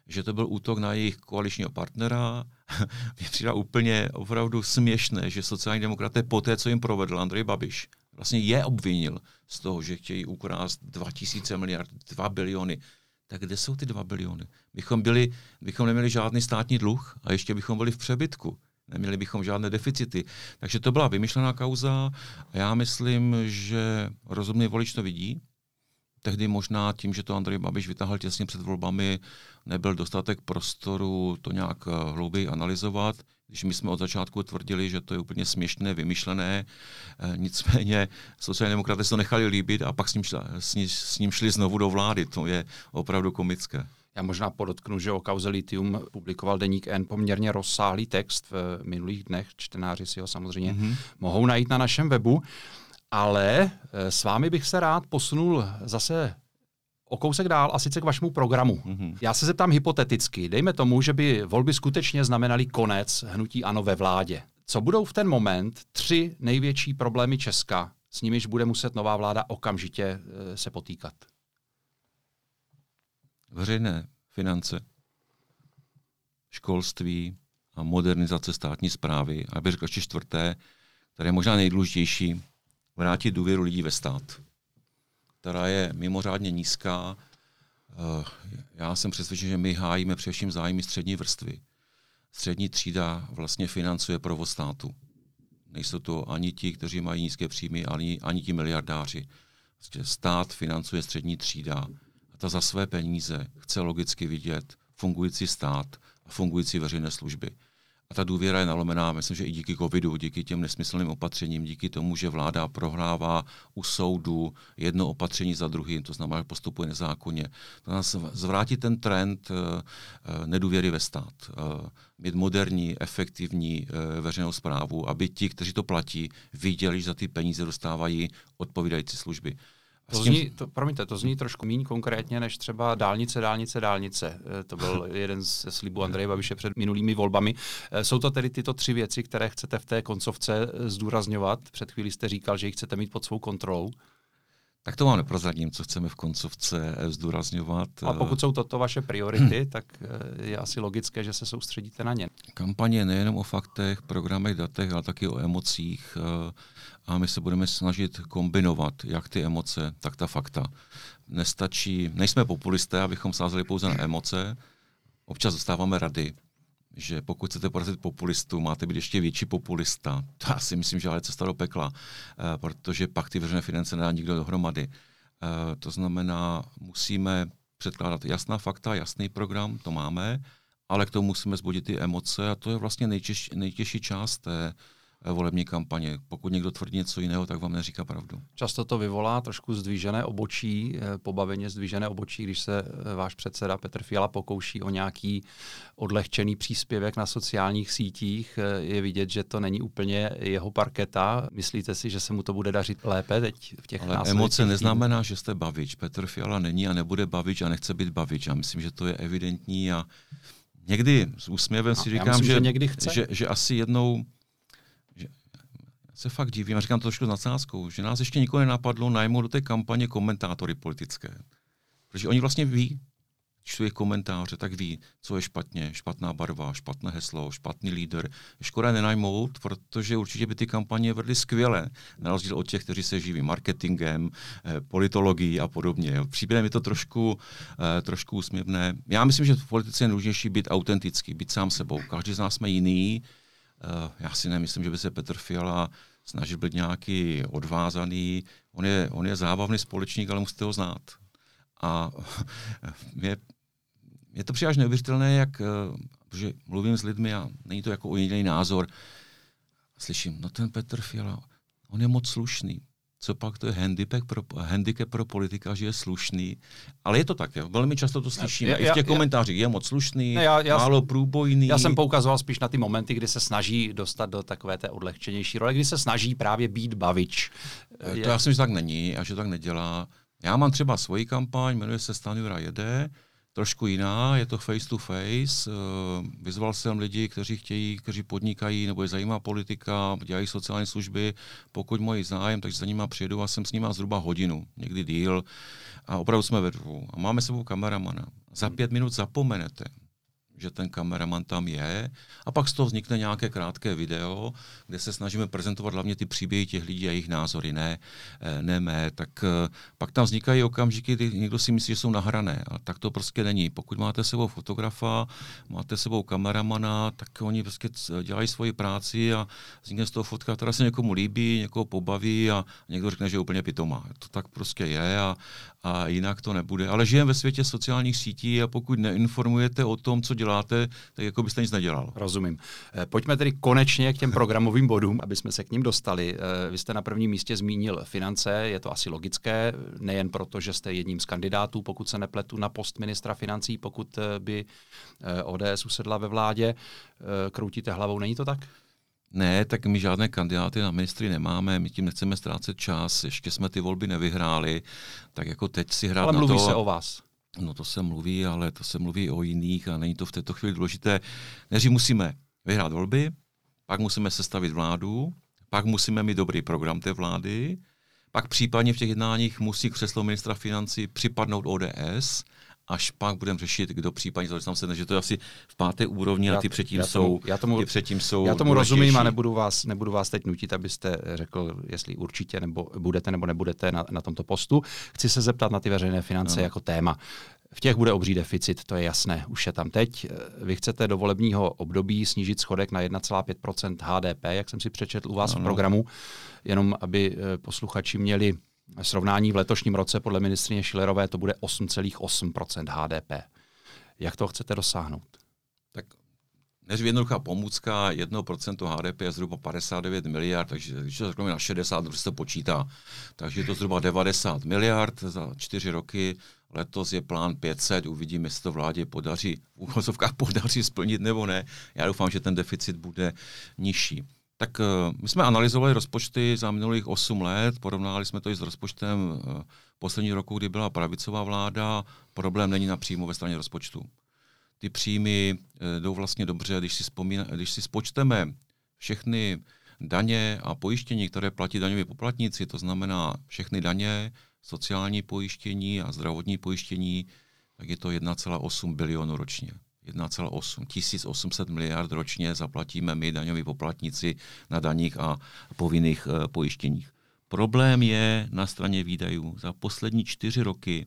že to byl útok na jejich koaličního partnera. Mně přijde úplně opravdu směšné, že sociální demokraté po té, co jim provedl Andrej Babiš, vlastně je obvinil z toho, že chtějí ukrást 2000 miliard, 2 biliony. Tak kde jsou ty 2 biliony? Bychom, byli, bychom neměli žádný státní dluh a ještě bychom byli v přebytku. Neměli bychom žádné deficity. Takže to byla vymyšlená kauza a já myslím, že rozumný volič to vidí, tehdy možná tím, že to Andrej Babiš vytáhl těsně před volbami, nebyl dostatek prostoru to nějak eh, hlouběji analyzovat. Když my jsme od začátku tvrdili, že to je úplně směšné, vymyšlené, eh, nicméně sociální demokraté se to nechali líbit a pak s ním, šla, s, ní, s ním šli znovu do vlády. To je opravdu komické. Já možná podotknu, že o kauze Litium publikoval Deník N poměrně rozsáhlý text v minulých dnech. Čtenáři si ho samozřejmě mm-hmm. mohou najít na našem webu. Ale eh, s vámi bych se rád posunul zase o kousek dál a sice k vašemu programu. Mm-hmm. Já se zeptám hypoteticky. Dejme tomu, že by volby skutečně znamenaly konec hnutí ANO ve vládě. Co budou v ten moment tři největší problémy Česka, s nimiž bude muset nová vláda okamžitě e, se potýkat? Veřejné finance, školství a modernizace státní zprávy. A bych řekl ještě čtvrté, které je možná nejdůležitější, vrátit důvěru lidí ve stát, která je mimořádně nízká. Eh, já jsem přesvědčen, že my hájíme především zájmy střední vrstvy. Střední třída vlastně financuje provoz státu. Nejsou to ani ti, kteří mají nízké příjmy, ani, ani ti miliardáři. Vlastně stát financuje střední třída a ta za své peníze chce logicky vidět fungující stát a fungující veřejné služby. A ta důvěra je nalomená, myslím, že i díky covidu, díky těm nesmyslným opatřením, díky tomu, že vláda prohrává u soudu jedno opatření za druhým, to znamená, že postupuje nezákonně. To nás zvrátí ten trend uh, nedůvěry ve stát. Uh, mít moderní, efektivní veřejnou zprávu, aby ti, kteří to platí, viděli, že za ty peníze dostávají odpovídající služby. To zní, to, promiňte, to zní trošku méně konkrétně než třeba dálnice, dálnice, dálnice. Eh, to byl jeden z slibů Andreje Babiše před minulými volbami. Eh, jsou to tedy tyto tři věci, které chcete v té koncovce eh, zdůrazňovat? Před chvílí jste říkal, že ji chcete mít pod svou kontrolou. Tak to vám neprozradím, co chceme v koncovce zdůrazňovat. A pokud jsou toto vaše priority, tak je asi logické, že se soustředíte na ně. Kampaně nejenom o faktech, programech, datech, ale taky o emocích a my se budeme snažit kombinovat jak ty emoce, tak ta fakta. Nestačí, nejsme populisté, abychom sázeli pouze na emoce, občas dostáváme rady, že pokud chcete porazit populistu, máte být ještě větší populista. To já si myslím, že ale cesta do pekla, eh, protože pak ty veřejné finance nedá nikdo dohromady. Eh, to znamená, musíme předkládat jasná fakta, jasný program, to máme, ale k tomu musíme zbudit ty emoce a to je vlastně nejtěžší, nejtěžší část té, volební kampaně. Pokud někdo tvrdí něco jiného, tak vám neříká pravdu. Často to vyvolá trošku zdvížené obočí, eh, pobaveně zdvížené obočí, když se eh, váš předseda Petr Fiala pokouší o nějaký odlehčený příspěvek na sociálních sítích. Je vidět, že to není úplně jeho parketa. Myslíte si, že se mu to bude dařit lépe teď v těch Ale emoce neznamená, že jste bavič. Petr Fiala není a nebude bavič a nechce být bavič. Já myslím, že to je evidentní a někdy s úsměvem si říkám, myslím, že, že, někdy chce. Že, že asi jednou se fakt divím, a říkám to trošku s nadsázkou, že nás ještě nikoho nenapadlo najmout do té kampaně komentátory politické. Protože oni vlastně ví, čtu jejich komentáře, tak ví, co je špatně, špatná barva, špatné heslo, špatný líder. Škoda nenajmout, protože určitě by ty kampaně vedly skvěle, na rozdíl od těch, kteří se živí marketingem, eh, politologií a podobně. Příběhem je to trošku, eh, trošku úsměvné. Já myslím, že v politice je důležitější být autentický, být sám sebou. Každý z nás jsme jiný, já si nemyslím, že by se Petr Fiala snažil být nějaký odvázaný. On je, on je zábavný společník, ale musíte ho znát. A je, je to příliš neuvěřitelné, jak, eh, protože mluvím s lidmi a není to jako jediný názor. Slyším, no ten Petr Fiala, on je moc slušný co pak to je handicap pro, handicap pro politika, že je slušný. Ale je to tak, jo. velmi často to slyšíme. Já, I v těch já, komentářích je moc slušný, ne, já, já, málo průbojný. Já jsem poukazoval spíš na ty momenty, kdy se snaží dostat do takové té odlehčenější role, kdy se snaží právě být bavič. To je... já si myslím, že tak není a že tak nedělá. Já mám třeba svoji kampaň, jmenuje se Stanjura jede, trošku jiná, je to face to face. Eh, vyzval jsem lidi, kteří chtějí, kteří podnikají nebo je zajímá politika, dělají sociální služby. Pokud mají zájem, takže za nima přijedu a jsem s nimi zhruba hodinu, někdy díl. A opravdu jsme ve dvou. A máme sebou kameramana. Za pět minut zapomenete, že ten kameraman tam je a pak z toho vznikne nějaké krátké video, kde se snažíme prezentovat hlavně ty příběhy těch lidí a jejich názory, ne, eh, ne mé, tak eh, pak tam vznikají okamžiky, kdy někdo si myslí, že jsou nahrané a tak to prostě není. Pokud máte sebou fotografa, máte sebou kameramana, tak oni prostě dělají svoji práci a vznikne z toho fotka, která se někomu líbí, někoho pobaví a někdo řekne, že je úplně pitomá. To tak prostě je a, a jinak to nebude. Ale žijeme ve světě sociálních sítí a pokud neinformujete o tom, co děláte, tak jako byste nic nedělal. Rozumím. Eh, pojďme tedy konečně k těm programovým bodům, aby jsme se k ním dostali. Eh, vy jste na prvním místě zmínil finance, je to asi logické, nejen proto, že jste jedním z kandidátů, pokud se nepletu, na post ministra financí, pokud eh, by ODS usedla ve vládě. Kroutíte hlavou, není to tak? Ne, tak my žádné kandidáty na ministry nemáme, my tím nechceme ztrácet čas, ještě jsme ty volby nevyhráli, tak jako teď si hrát Ale na mluví to... se o vás. No to se mluví, ale to se mluví o jiných a není to v této chvíli důležité. Neří musíme vyhrát volby, pak musíme sestavit vládu, pak musíme mít dobrý program té vlády, pak případně v těch jednáních musí křeslo ministra financí připadnout ODS až pak budeme řešit, kdo případně se, že to je asi v páté úrovni, a ty předtím já tomu, jsou, já tomu, ty předtím jsou Já tomu rozumím a nebudu vás, nebudu vás teď nutit, abyste řekl, jestli určitě nebo budete nebo nebudete na, na tomto postu. Chci se zeptat na ty veřejné finance no. jako téma. V těch bude obří deficit, to je jasné, už je tam teď. Vy chcete do volebního období snížit schodek na 1,5% HDP, jak jsem si přečetl u vás ano. v programu, jenom aby eh, posluchači měli srovnání v letošním roce podle ministrině Šilerové to bude 8,8% HDP. Jak to chcete dosáhnout? Tak než jednoduchá pomůcka, 1% HDP je zhruba 59 miliard, takže když to na 60, už se to počítá, takže je to zhruba 90 miliard za čtyři roky. Letos je plán 500, uvidíme, jestli to vládě podaří, v podaří splnit nebo ne. Já doufám, že ten deficit bude nižší. Tak uh, my jsme analyzovali rozpočty za minulých 8 let, porovnali jsme to i s rozpočtem uh, poslední roku, kdy byla pravicová vláda. Problém není na příjmu ve straně rozpočtu ty příjmy eh, jdou vlastně dobře, když si, vzpomína, když si spočteme všechny daně a pojištění, které platí daňoví poplatníci, to znamená všechny daně, sociální pojištění a zdravotní pojištění, tak je to 1,8 bilionu ročně. 1,8, 1800 miliard ročně zaplatíme my, daňoví poplatníci, na daních a povinných e, pojištěních. Problém je na straně výdajů. Za poslední čtyři roky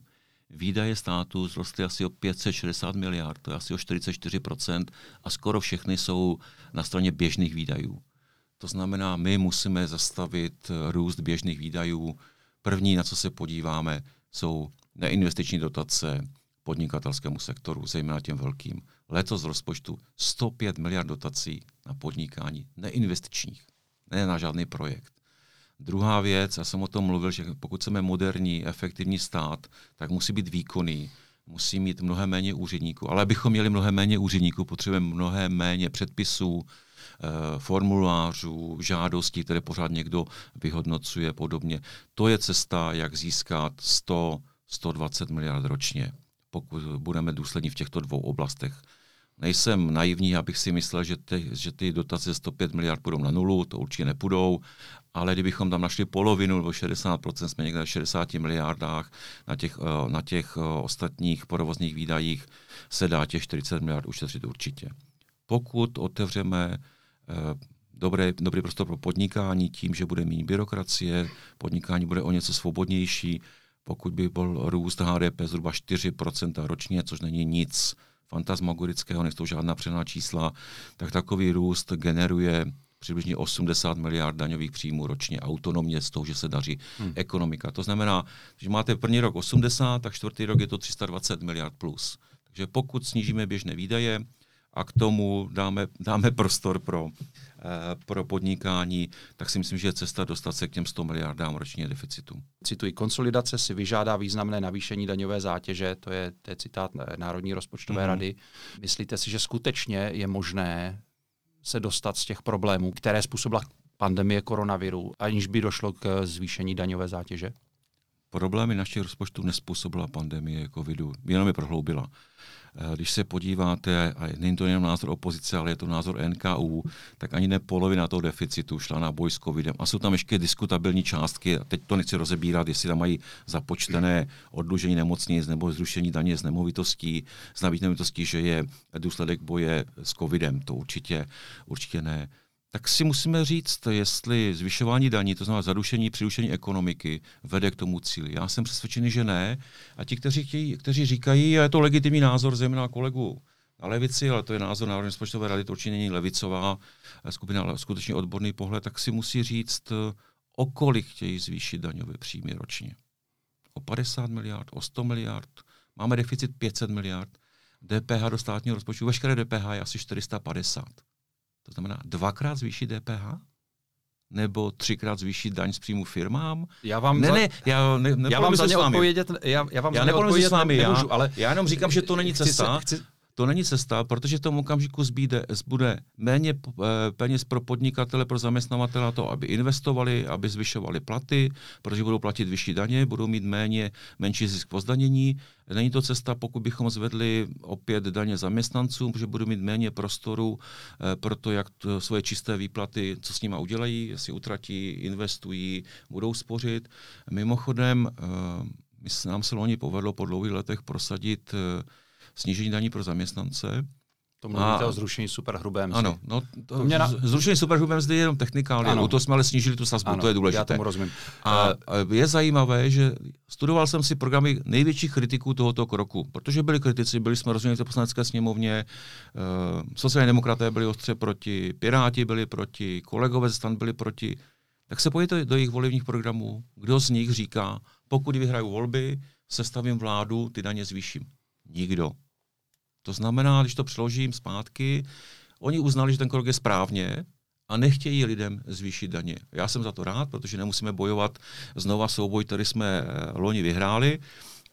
výdaje státu zrostly asi o 560 miliard, to je asi o 44%, a skoro všechny jsou na straně běžných výdajů. To znamená, my musíme zastavit růst běžných výdajů. První, na co se podíváme, jsou neinvestiční dotace podnikatelskému sektoru, zejména těm velkým. Letos z rozpočtu 105 miliard dotací na podnikání neinvestičních, ne na žádný projekt. Druhá věc, já jsem o tom mluvil, že pokud chceme moderní, efektivní stát, tak musí být výkonný, musí mít mnohem méně úředníků. Ale abychom měli mnohem méně úředníků, potřebujeme mnohem méně předpisů, eh, formulářů, žádostí, které pořád někdo vyhodnocuje podobně. To je cesta, jak získat 100, 120 miliard ročně, pokud budeme důslední v těchto dvou oblastech. Nejsem naivní, abych si myslel, že ty, že ty dotace 105 miliard půjdou na nulu, to určitě nepůjdou, ale kdybychom tam našli polovinu nebo 60%, jsme někde na 60 miliardách, na těch, eh, na těch eh, ostatních provozních výdajích se dá těch 40 miliard ušetřit určitě. Pokud otevřeme eh, dobré, dobrý prostor pro podnikání tím, že bude méně byrokracie, podnikání bude o něco svobodnější, pokud by byl růst HDP zhruba 4% ročně, což není nic fantasmagorického, nejsou žádná přená čísla, tak takový růst generuje přibližně 80 miliard daňových příjmů ročně autonomně z toho, že se daří hmm. ekonomika. To znamená, že máte první rok 80, tak čtvrtý rok je to 320 miliard plus. Takže pokud snížíme běžné výdaje a k tomu dáme, dáme prostor pro, pro podnikání, tak si myslím, že je cesta dostat se k těm 100 miliardám ročně deficitu. Cituji, konsolidace si vyžádá významné navýšení daňové zátěže, to je, to je citát Národní rozpočtové hmm. rady. Myslíte si, že skutečně je možné se dostat z těch problémů, které způsobila pandemie koronaviru, aniž by došlo k zvýšení daňové zátěže? Problémy našich rozpočtů nespůsobila pandemie covidu, jenom je prohloubila. Eh, když se podíváte, a není to jenom názor opozice, ale je to názor NKU, tak ani ne polovina toho deficitu šla na boj s covidem. A jsou tam ještě diskutabilní částky, a teď to nechci rozebírat, jestli tam mají započtené odlužení nemocnic nebo zrušení daně z nemovitostí, z nemovitostí, že je důsledek boje s covidem. To určitě, určitě ne tak si musíme říct, jestli zvyšování daní, to znamená zadušení, přidušení ekonomiky, vede k tomu cíli. Já jsem přesvědčený, že ne. A ti, kteří, chtějí, kteří říkají, a je to legitimní názor zejména kolegu na levici, ale to je názor Národní rozpočtové rady, to určitě není levicová skupina, ale skutečně odborný pohled, tak si musí říct, o kolik chtějí zvýšit daňové příjmy ročně. O 50 miliard, o 100 miliard, máme deficit 500 miliard, DPH do státního rozpočtu, veškeré DPH je asi 450. To znamená dvakrát zvýšit DPH? Nebo třikrát zvýšit daň z příjmu firmám? Já vám ne, za... ne, já, ne, já vám za ně odpovědět, já, já vám já za odpovědět s vámi, nemůžu, já, ale já jenom říkám, že to není cesta. Chci se, chci, to není cesta, protože v tom okamžiku zbýde, zbude méně eh, peněz pro podnikatele, pro zaměstnavatele na to, aby investovali, aby zvyšovali platy, protože budou platit vyšší daně, budou mít méně, menší zisk po zdanění. Není to cesta, pokud bychom zvedli opět daně zaměstnancům, protože budou mít méně prostoru eh, pro to, jak to, svoje čisté výplaty, co s nimi udělají, jestli utratí, investují, budou spořit. Mimochodem, eh, nám se loni povedlo po dlouhých letech prosadit snížení daní pro zaměstnance. To mluvíte a, o zrušení superhrubé mzdy. Ano, no, to, to na... zrušení superhrubé mzdy je jenom technikálie. Ano. to jsme ale snížili tu sazbu, ano, to je důležité. Já tomu rozumím. A uh, je zajímavé, že studoval jsem si programy největších kritiků tohoto kroku, protože byli kritici, byli jsme rozuměli v poslanecké sněmovně, uh, sociální demokraté byli ostře proti, Piráti byli proti, kolegové ze stan byli proti. Tak se pojďte do jejich volebních programů, kdo z nich říká, pokud vyhraju volby, sestavím vládu, ty daně zvýším. Nikdo. To znamená, když to přeložím zpátky, oni uznali, že ten krok je správně a nechtějí lidem zvýšit daně. Já jsem za to rád, protože nemusíme bojovat znova souboj, který jsme eh, loni vyhráli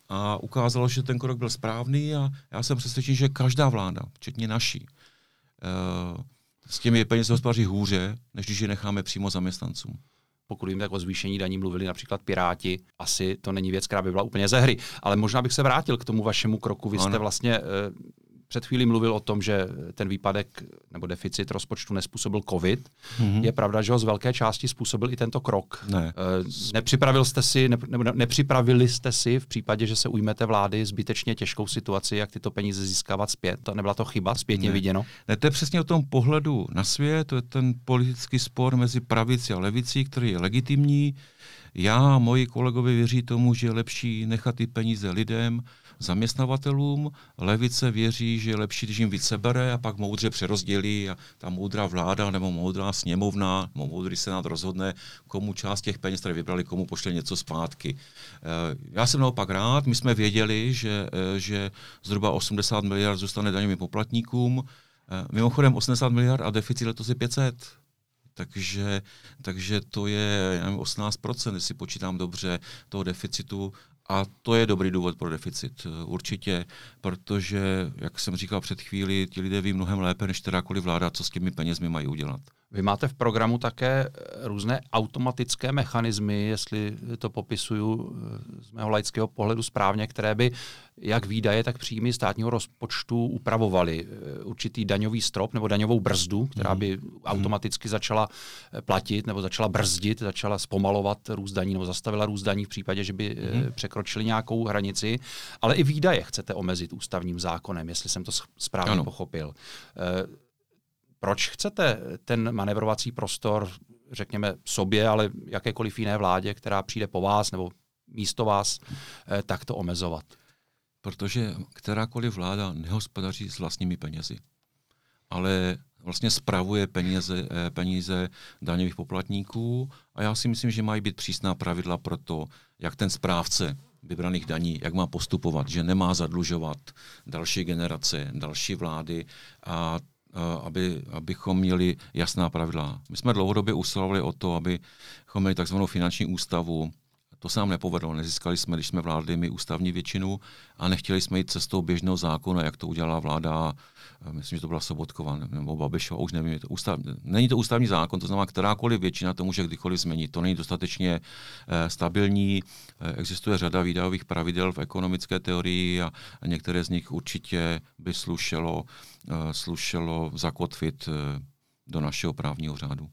a ukázalo, že ten krok byl správný a já jsem přesvědčen, že každá vláda, včetně naší, eh, s těmi penězi hospodaří hůře, než když je necháme přímo zaměstnancům pokud vím, tak o zvýšení daní mluvili například Piráti. Asi to není věc, která by byla úplně ze hry. Ale možná bych se vrátil k tomu vašemu kroku. Vy jste vlastně eh, před chvílí mluvil o tom, že ten výpadek nebo deficit rozpočtu nespůsobil COVID. Mm-hmm. Je pravda, že ho z velké části způsobil i tento krok. Ne. Eh, nepřipravil jste si, ne, nebo nepřipravili jste si v případě, že se ujmete vlády zbytečně těžkou situaci, jak tyto peníze získávat zpět? To nebyla to chyba, zpětně ne. viděno? Ne, to je přesně o tom pohledu na svět, to je ten politický spor mezi pravici a levicí, který je legitimní. Já a moji kolegovi věří tomu, že je lepší nechat ty peníze lidem, zaměstnavatelům. Levice věří, že je lepší, když jim více bere a pak moudře přerozdělí a ta moudrá vláda nebo moudrá sněmovna nebo moudrý senát rozhodne, komu část těch peněz, které vybrali, komu pošle něco zpátky. Eh, já jsem naopak rád, my jsme věděli, že, eh, že zhruba 80 miliard zůstane daňovým poplatníkům. Eh, mimochodem 80 miliard a deficit letos je 500. Takže, takže to je nevím, 18%, jestli počítám dobře, toho deficitu a to je dobrý důvod pro deficit, určitě, protože, jak jsem říkal před chvíli, ti lidé ví mnohem lépe než kterákoliv vláda, co s těmi penězmi mají udělat. Vy máte v programu také různé automatické mechanismy, jestli to popisuju eh, z mého laického pohledu správně, které by jak výdaje, tak příjmy státního rozpočtu upravovaly. Eh, určitý daňový strop nebo daňovou brzdu, která by hmm. automaticky začala eh, platit nebo začala brzdit, začala zpomalovat růst daní nebo zastavila růst daní v případě, že by hmm. překročili nějakou hranici. Ale i výdaje chcete omezit ústavním zákonem, jestli jsem to správně ano. pochopil. Proč chcete ten manevrovací prostor, řekněme, sobě, ale jakékoliv jiné vládě, která přijde po vás nebo místo vás, eh, takto omezovat? Protože kterákoliv vláda nehospodaří s vlastními penězi, ale vlastně spravuje peníze, eh, peníze daňových poplatníků a já si myslím, že mají být přísná pravidla pro to, jak ten správce vybraných daní, jak má postupovat, že nemá zadlužovat další generace, další vlády a aby, abychom měli jasná pravidla. My jsme dlouhodobě usilovali o to, abychom měli takzvanou finanční ústavu. To se nám nepovedlo. Nezískali jsme, když jsme vládli my ústavní většinu a nechtěli jsme jít cestou běžného zákona, jak to udělala vláda myslím, že to byla Sobotková nebo Babišova, už nevím, je to ústav, není to ústavní zákon, to znamená, kterákoliv většina to může kdykoliv změnit. To není dostatečně eh, stabilní, eh, existuje řada výdajových pravidel v ekonomické teorii a, některé z nich určitě by slušelo, eh, slušelo zakotvit eh, do našeho právního řádu.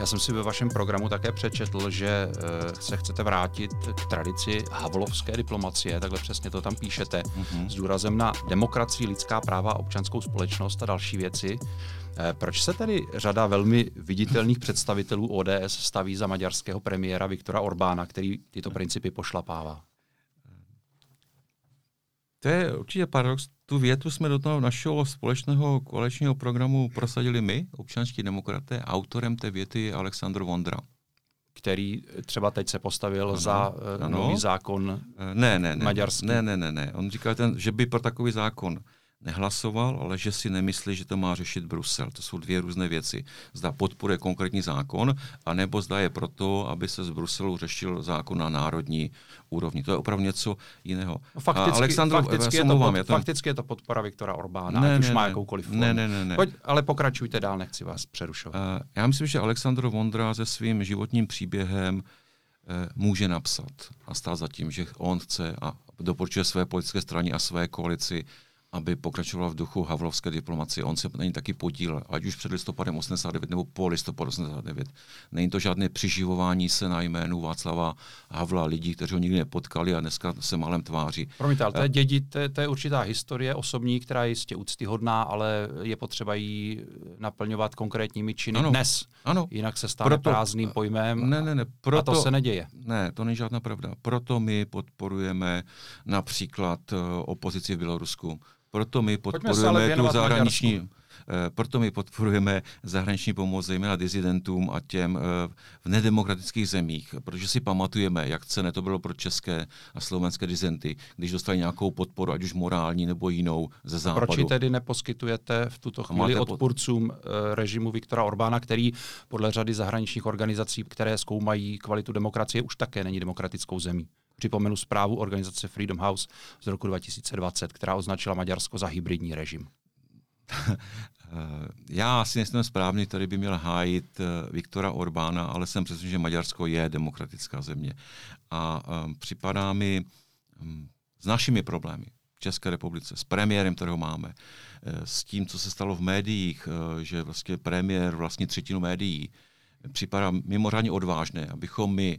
Já jsem si ve vašem programu také přečetl, že uh, se chcete vrátit k tradici havlovské diplomacie, takhle přesně to tam píšete, mm-hmm. s důrazem na demokracii, lidská práva, občanskou společnost a další věci. Uh, proč se tedy řada velmi viditelných představitelů ODS staví za maďarského premiéra Viktora Orbána, který tyto principy pošlapává? To je určitě paradox. Tu větu jsme do toho našeho společného kolečního programu prosadili my, občanští demokraté. Autorem té věty je Aleksandr Vondra. Který třeba teď se postavil ano, za uh, ano. nový zákon ne, ne, ne, maďarský. Ne, ne, ne, ne. On říkal, ten, že by pro takový zákon nehlasoval, ale že si nemyslí, že to má řešit Brusel. To jsou dvě různé věci. Zda podporuje konkrétní zákon, anebo zda je proto, aby se z Bruselu řešil zákon na národní úrovni. To je opravdu něco jiného. No, fakticky, a fakticky, je to, pod, to... fakticky je to podpora Viktora Orbána, ne, ať už ne, má ne, jakoukoliv formu. Ne, ne, ne, ne. Pojď, ale pokračujte dál, nechci vás přerušovat. Uh, já myslím, že Aleksandr Vondra se svým životním příběhem uh, může napsat a stát za tím, že on chce a doporučuje své politické straně a své koalici aby pokračoval v duchu havlovské diplomacie. On se na ní taky podílel, ať už před listopadem 89 nebo po listopadu 89. Není to žádné přiživování se na jménu Václava Havla, lidí, kteří ho nikdy nepotkali a dneska se malem tváří. Promiňte, ale to je, dědi, to, je, to je určitá historie osobní, která je jistě úctyhodná, ale je potřeba ji naplňovat konkrétními činy ano, dnes. Ano. Jinak se stane proto, prázdným pojmem ne, ne, ne, proto, a to se neděje. Ne, to není žádná pravda. Proto my podporujeme například uh, opozici v Bělorusku proto my podporujeme tu zahraniční, eh, proto my podporujeme zahraniční pomoc zejména dizidentům a těm eh, v nedemokratických zemích, protože si pamatujeme, jak cené to bylo pro české a slovenské dizidenty, když dostali nějakou podporu, ať už morální nebo jinou ze západu. Proč tedy neposkytujete v tuto chvíli odpůrcům. Eh, režimu Viktora Orbána, který podle řady zahraničních organizací, které zkoumají kvalitu demokracie, už také není demokratickou zemí? Připomenu zprávu organizace Freedom House z roku 2020, která označila Maďarsko za hybridní režim. Já si nejsem správný, který by měl hájit eh, Viktora Orbána, ale jsem přesvědčen, že Maďarsko je demokratická země. A um, připadá mi um, s našimi problémy v České republice, s premiérem, kterého máme, eh, s tím, co se stalo v médiích, eh, že vlastně premiér vlastně třetinu médií, připadá mimořádně odvážné, abychom my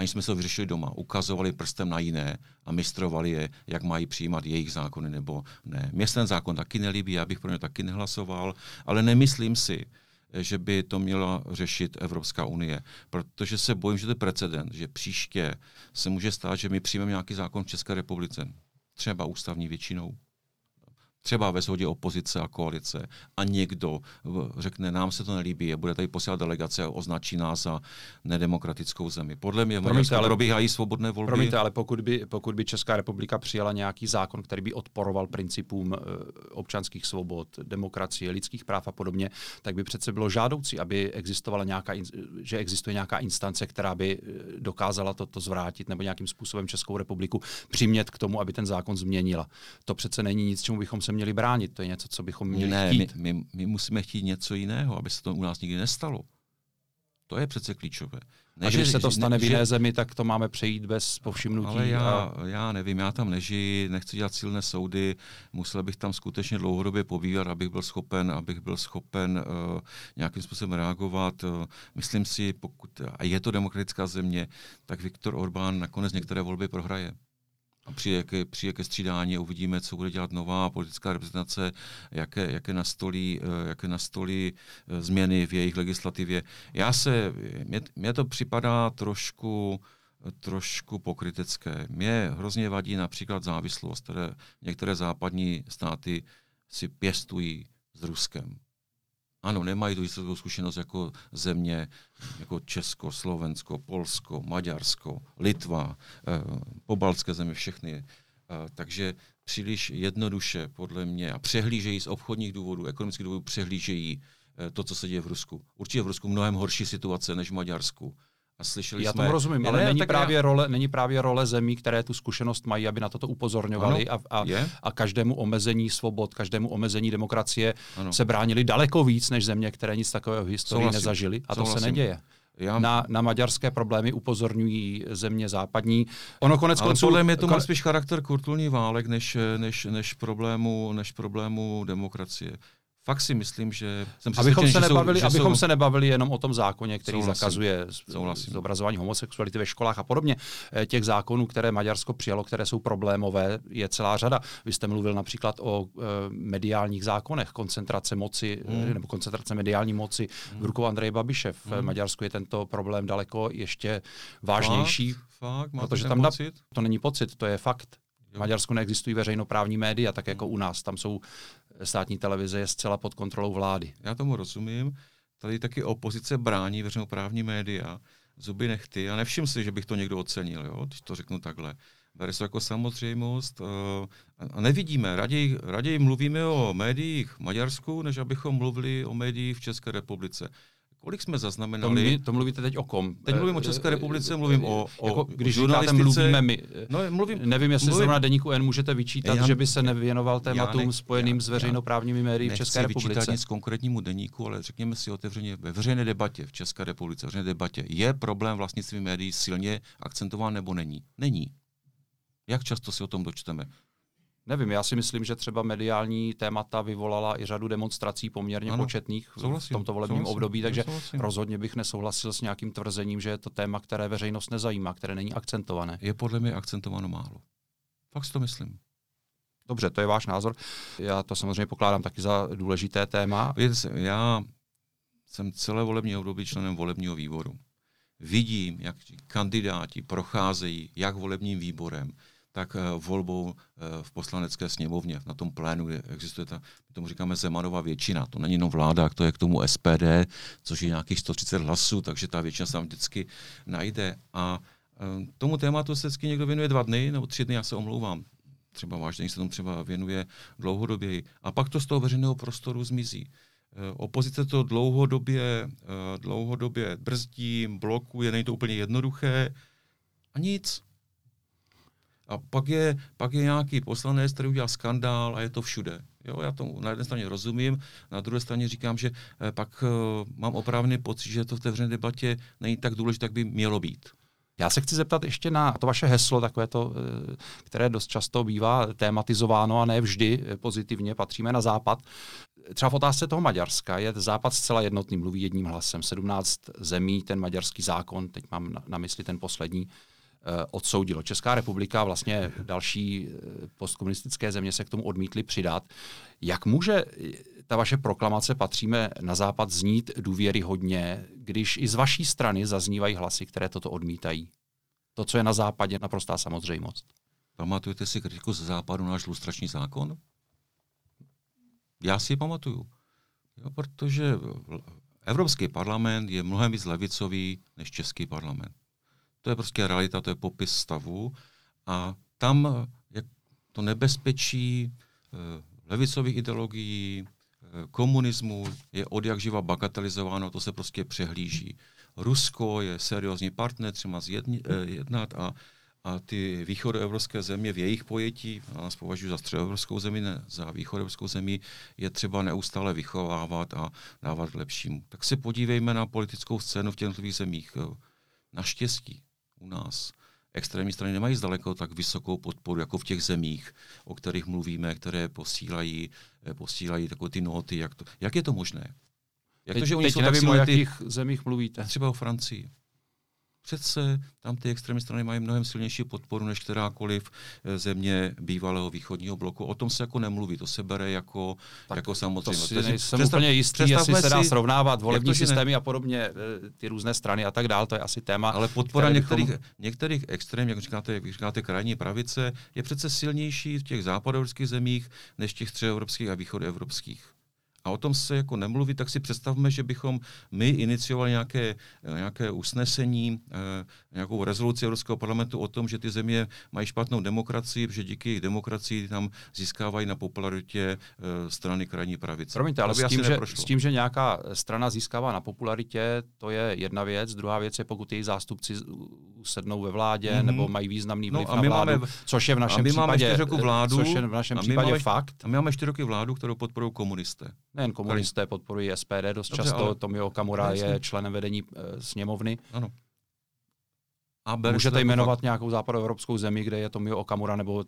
aniž jsme se to vyřešili doma, ukazovali prstem na jiné a mistrovali je, jak mají přijímat jejich zákony nebo ne. Mně se ten zákon taky nelíbí, já bych pro ně taky nehlasoval, ale nemyslím si, že by to měla řešit Evropská unie, protože se bojím, že to je precedent, že příště se může stát, že my přijmeme nějaký zákon v České republice, třeba ústavní většinou, třeba ve shodě opozice a koalice a někdo řekne, nám se to nelíbí, bude tady posílat delegace a označí nás za nedemokratickou zemi. Podle mě v ale, probíhají svobodné volby. Promiňte, ale pokud by, pokud by Česká republika přijala nějaký zákon, který by odporoval principům eh, občanských svobod, demokracie, lidských práv a podobně, tak by přece bylo žádoucí, aby existovala nějaká, že existuje nějaká instance, která by eh, dokázala toto to zvrátit nebo nějakým způsobem Českou republiku přimět k tomu, aby ten zákon změnila. To přece není nic, čemu bychom se se měli bránit. To je něco, co bychom měli ne, chtít. My, my, my musíme chtít něco jiného, aby se to u nás nikdy nestalo. To je přece klíčové. Ne, a když že, se to stane ne, v jiné že... zemi, tak to máme přejít bez povšimnutí. Ale já, a... já nevím, já tam nežiji, nechci dělat silné soudy, musel bych tam skutečně dlouhodobě pobývat, abych byl schopen, abych byl schopen uh, nějakým způsobem reagovat. Uh, myslím si, pokud a je to demokratická země, tak Viktor Orbán nakonec některé volby prohraje a přijde ke, přijde ke střídání a uvidíme, co bude dělat nová politická reprezentace, jaké, jaké, nastolí, eh, jaké nastolí eh, změny v jejich legislativě. Já se, mně, to připadá trošku, trošku pokrytecké. Mě hrozně vadí například závislost, které některé západní státy si pěstují s Ruskem. Ano, nemají tu historickou zkušenost jako země, jako Česko, Slovensko, Polsko, Maďarsko, Litva, eh, pobaltské země, všechny. Eh, takže příliš jednoduše, podle mě, a přehlížejí z obchodních důvodů, ekonomických důvodů, přehlížejí eh, to, co se děje v Rusku. Určitě v Rusku mnohem horší situace než v Maďarsku. A slyšeli já jsme... tomu rozumím, ale ne, není, právě já... role, není právě role zemí, které tu zkušenost mají, aby na toto upozorňovali a, a, a každému omezení svobod, každému omezení demokracie ano. se bránili daleko víc než země, které nic takového v historii Souhlasím. nezažili. A to Souhlasím. se neděje. Já... Na, na maďarské problémy upozorňují země západní. Ono konec konců... podle mě to má spíš charakter kulturní válek než, než, než, problému, než problému demokracie fakt si myslím, že jsem abychom se, nebavili, jsou, abychom jsou... se nebavili jenom o tom zákoně, který Souhlasím. zakazuje Souhlasím. zobrazování homosexuality ve školách a podobně. Eh, těch zákonů, které Maďarsko přijalo, které jsou problémové, je celá řada. Vy jste mluvil například o e, mediálních zákonech, koncentrace moci hmm. nebo koncentrace mediální moci hmm. v rukou Andreje Babiše. V hmm. Maďarsku je tento problém daleko ještě vážnější, fakt? Fakt? protože tam pocit? Na, to není pocit, to je fakt. V Maďarsku neexistují veřejnoprávní média, tak jako u nás. Tam jsou státní televize je zcela pod kontrolou vlády. Já tomu rozumím. Tady taky opozice brání veřejnoprávní média, zuby nechty a nevšim si, že bych to někdo ocenil, jo, když to řeknu takhle. Bere se jako samozřejmost uh, a nevidíme. Raději, raději mluvíme o médiích v Maďarsku, než abychom mluvili o médiích v České republice. Kolik jsme zaznamenali? To, mluví, to mluvíte teď o kom? Teď mluvím o České republice, mluvím o, o jako, Když říkáte mluvíme my, no, mluvím, nevím, jestli mluvím, zrovna Deníku N můžete vyčítat, já, že by se nevěnoval tématům ne, spojeným já, s veřejnoprávními médií v České republice. vyčítat nic konkrétnímu deníku, ale řekněme si otevřeně, ve veřejné debatě v České republice, veřejné debatě, je problém vlastnictví médií silně akcentován nebo není? Není. Jak často si o tom dočteme? Nevím, já si myslím, že třeba mediální témata vyvolala i řadu demonstrací poměrně ano, početných souhlasím, v tomto volebním souhlasím, období, takže souhlasím. rozhodně bych nesouhlasil s nějakým tvrzením, že je to téma, které veřejnost nezajímá, které není akcentované. Je podle mě akcentováno málo. Fakt si to myslím. Dobře, to je váš názor. Já to samozřejmě pokládám taky za důležité téma. Víte, já jsem celé volební období členem volebního výboru. Vidím, jak kandidáti procházejí jak volebním výborem, tak eh, volbou eh, v poslanecké sněmovně, na tom plénu, kde existuje ta, my tomu říkáme Zemanová většina. To není jenom vláda, to je k tomu SPD, což je nějakých 130 hlasů, takže ta většina se tam vždycky najde. A eh, tomu tématu se vždycky někdo věnuje dva dny nebo tři dny, já se omlouvám. Třeba vážně se tomu třeba věnuje dlouhodoběji. A pak to z toho veřejného prostoru zmizí. Opozice to dlouhodobě, dlouhodobě brzdí, blokuje, není to úplně jednoduché a nic. A pak je, pak je nějaký poslanec, který udělal skandál a je to všude. Jo, já tomu na jedné straně rozumím, na druhé straně říkám, že eh, pak uh, mám opravný pocit, že to v té debatě není tak důležité, jak by mělo být. Já se chci zeptat ještě na to vaše heslo, takové to, eh, které dost často bývá tématizováno a ne vždy pozitivně, patříme na západ. Třeba v otázce toho Maďarska je západ zcela jednotný, mluví jedním hlasem. 17 zemí, ten maďarský zákon, teď mám na, mysli ten poslední, odsoudilo. Česká republika, vlastně další eh, postkomunistické země se k tomu odmítly přidat. Jak může ta vaše proklamace patříme na západ znít důvěryhodně, když i z vaší strany zaznívají hlasy, které toto odmítají? To, co je na západě, naprostá samozřejmost. Pamatujete si kritiku ze západu náš lustrační zákon? Já si ji pamatuju. Jo, protože Evropský parlament je mnohem víc levicový než Český parlament. To je prostě realita, to je popis stavu. A tam je to nebezpečí eh, levicových ideologií, eh, komunismu je od jak živa bagatelizováno, to se prostě přehlíží. Rusko je seriózní partner, třeba eh, jednat a, a ty východoevropské země v jejich pojetí, a nás považuji za středoevropskou zemi, ne za východoevropskou zemi, je třeba neustále vychovávat a dávat k lepšímu. Tak se podívejme na politickou scénu v těch zemích. Naštěstí u nás extrémní strany nemají zdaleko tak vysokou podporu jako v těch zemích, o kterých mluvíme, které posílají, eh, posílají takové ty noty. Jak, to, jak je to možné? Jak teď, to, že oni teď jsou nevím, o jakých ty, zemích mluvíte. Třeba o Francii. Přece tam ty extrémní strany mají mnohem silnější podporu než kterákoliv eh, země bývalého východního bloku. O tom se jako nemluví, to se bere jako, tak jako samozřejmě. To si nejsem představ, úplně jistý, jestli se dá srovnávat volební systémy ne? a podobně, eh, ty různé strany a tak dál, to je asi téma. Ale podpora některých, bychom... některých extrém, jak říkáte, jak říkáte, krajní pravice, je přece silnější v těch západoevropských zemích než v těch středoevropských a východoevropských a o tom se jako nemluví, tak si představme, že bychom my iniciovali nějaké, nějaké usnesení, eh, nějakou rezoluci Evropského parlamentu o tom, že ty země mají špatnou demokracii, že díky jejich demokracii tam získávají na popularitě eh, strany krajní pravice. Promiňte, ale s tím, že, s tím, že nějaká strana získává na popularitě, to je jedna věc. Druhá věc je, pokud její zástupci sednou ve vládě mm-hmm. nebo mají významný no vliv no, a my na vládu, máme, což je v našem případě, vládu, což je v našem případě máme, fakt. A my máme čtyři roky vládu, kterou podporují komunisté. Nejen komunisté podporují SPD dost Dobře, často. Ale... Tomio Okamura je členem vedení e, sněmovny. Ano. A Můžete jmenovat fakt... nějakou západoevropskou zemi, kde je Tomio Okamura nebo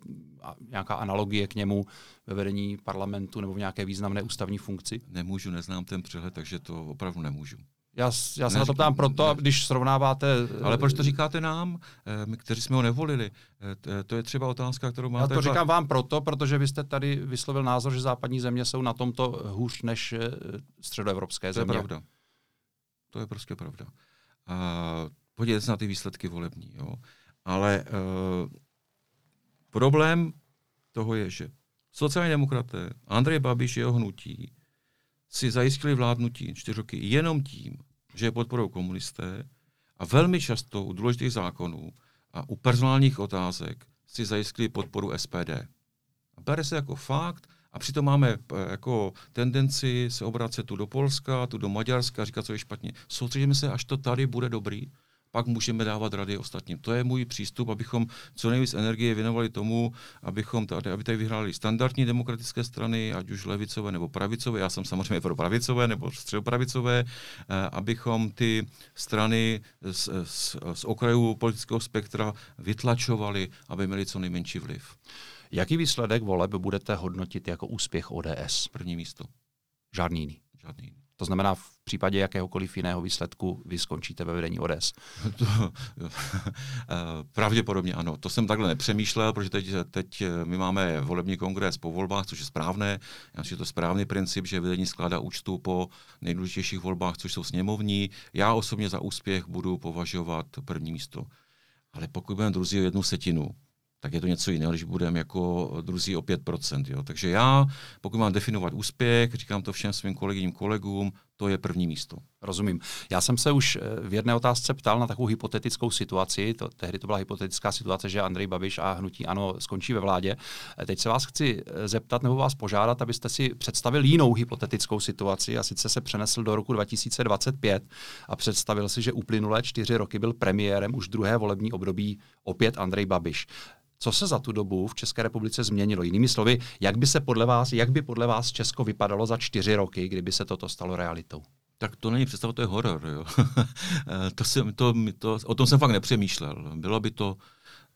nějaká analogie k němu ve vedení parlamentu nebo v nějaké významné ústavní funkci? Nemůžu, neznám ten přehled, takže to opravdu nemůžu. Já, já se na to ptám proto, ne. když srovnáváte... Ale proč to říkáte nám, eh, my, kteří jsme ho nevolili? Eh, to je třeba otázka, kterou máte... Já to říkám vám proto, protože vy jste tady vyslovil názor, že západní země jsou na tomto hůř než eh, středoevropské země. To je pravda. To je prostě pravda. A podívejte se na ty výsledky volební. Jo. Ale uh, problém toho je, že sociální demokraté, Andrej Babiš, jeho hnutí, si zajistili vládnutí čtyři roky jenom tím, že je podporou komunisté a velmi často u důležitých zákonů a u personálních otázek si zajistili podporu SPD. A bere se jako fakt a přitom máme eh, jako tendenci se obracet tu do Polska, tu do Maďarska, říkat, co je špatně. Soustředíme se, až to tady bude dobrý. Pak můžeme dávat rady ostatním. To je můj přístup, abychom co nejvíc energie věnovali tomu, abychom tady, aby tady vyhráli standardní demokratické strany, ať už levicové nebo pravicové, já jsem samozřejmě pro pravicové nebo středopravicové, eh, abychom ty strany z, z, z okrajů politického spektra vytlačovali, aby měli co nejmenší vliv. Jaký výsledek voleb budete hodnotit jako úspěch ODS? První místo. Žádný jiný. Žádný jiný. To znamená, v případě jakéhokoliv jiného výsledku vy skončíte ve vedení ODS. To, eh, pravděpodobně ano. To jsem takhle nepřemýšlel, protože teď, teď eh, my máme volební kongres po volbách, což je správné. Já myslím, že to je správný princip, že vedení skládá účtu po nejdůležitějších volbách, což jsou sněmovní. Já osobně za úspěch budu považovat první místo. Ale pokud budeme druzí o jednu setinu, tak je to něco jiného, když budeme jako druzí o 5%. Jo. Takže já, pokud mám definovat úspěch, říkám to všem svým kolegyním kolegům, to je první místo. Rozumím. Já jsem se už eh, v jedné otázce ptal na takovou hypotetickou situaci. To, tehdy to byla hypotetická situace, že Andrej Babiš a hnutí ano skončí ve vládě. Eh, teď se vás chci eh, zeptat nebo vás požádat, abyste si představil jinou hypotetickou situaci a sice se přenesl do roku 2025 a představil si, že uplynulé čtyři roky byl premiérem už druhé volební období opět Andrej Babiš. Co se za tu dobu v České republice změnilo? Jinými slovy, jak by se podle vás, jak by podle vás Česko vypadalo za čtyři roky, kdyby se toto stalo realitou? Tak to není představa, to je horor. Jo. to jsem, to, to, o tom jsem fakt nepřemýšlel. Bylo by to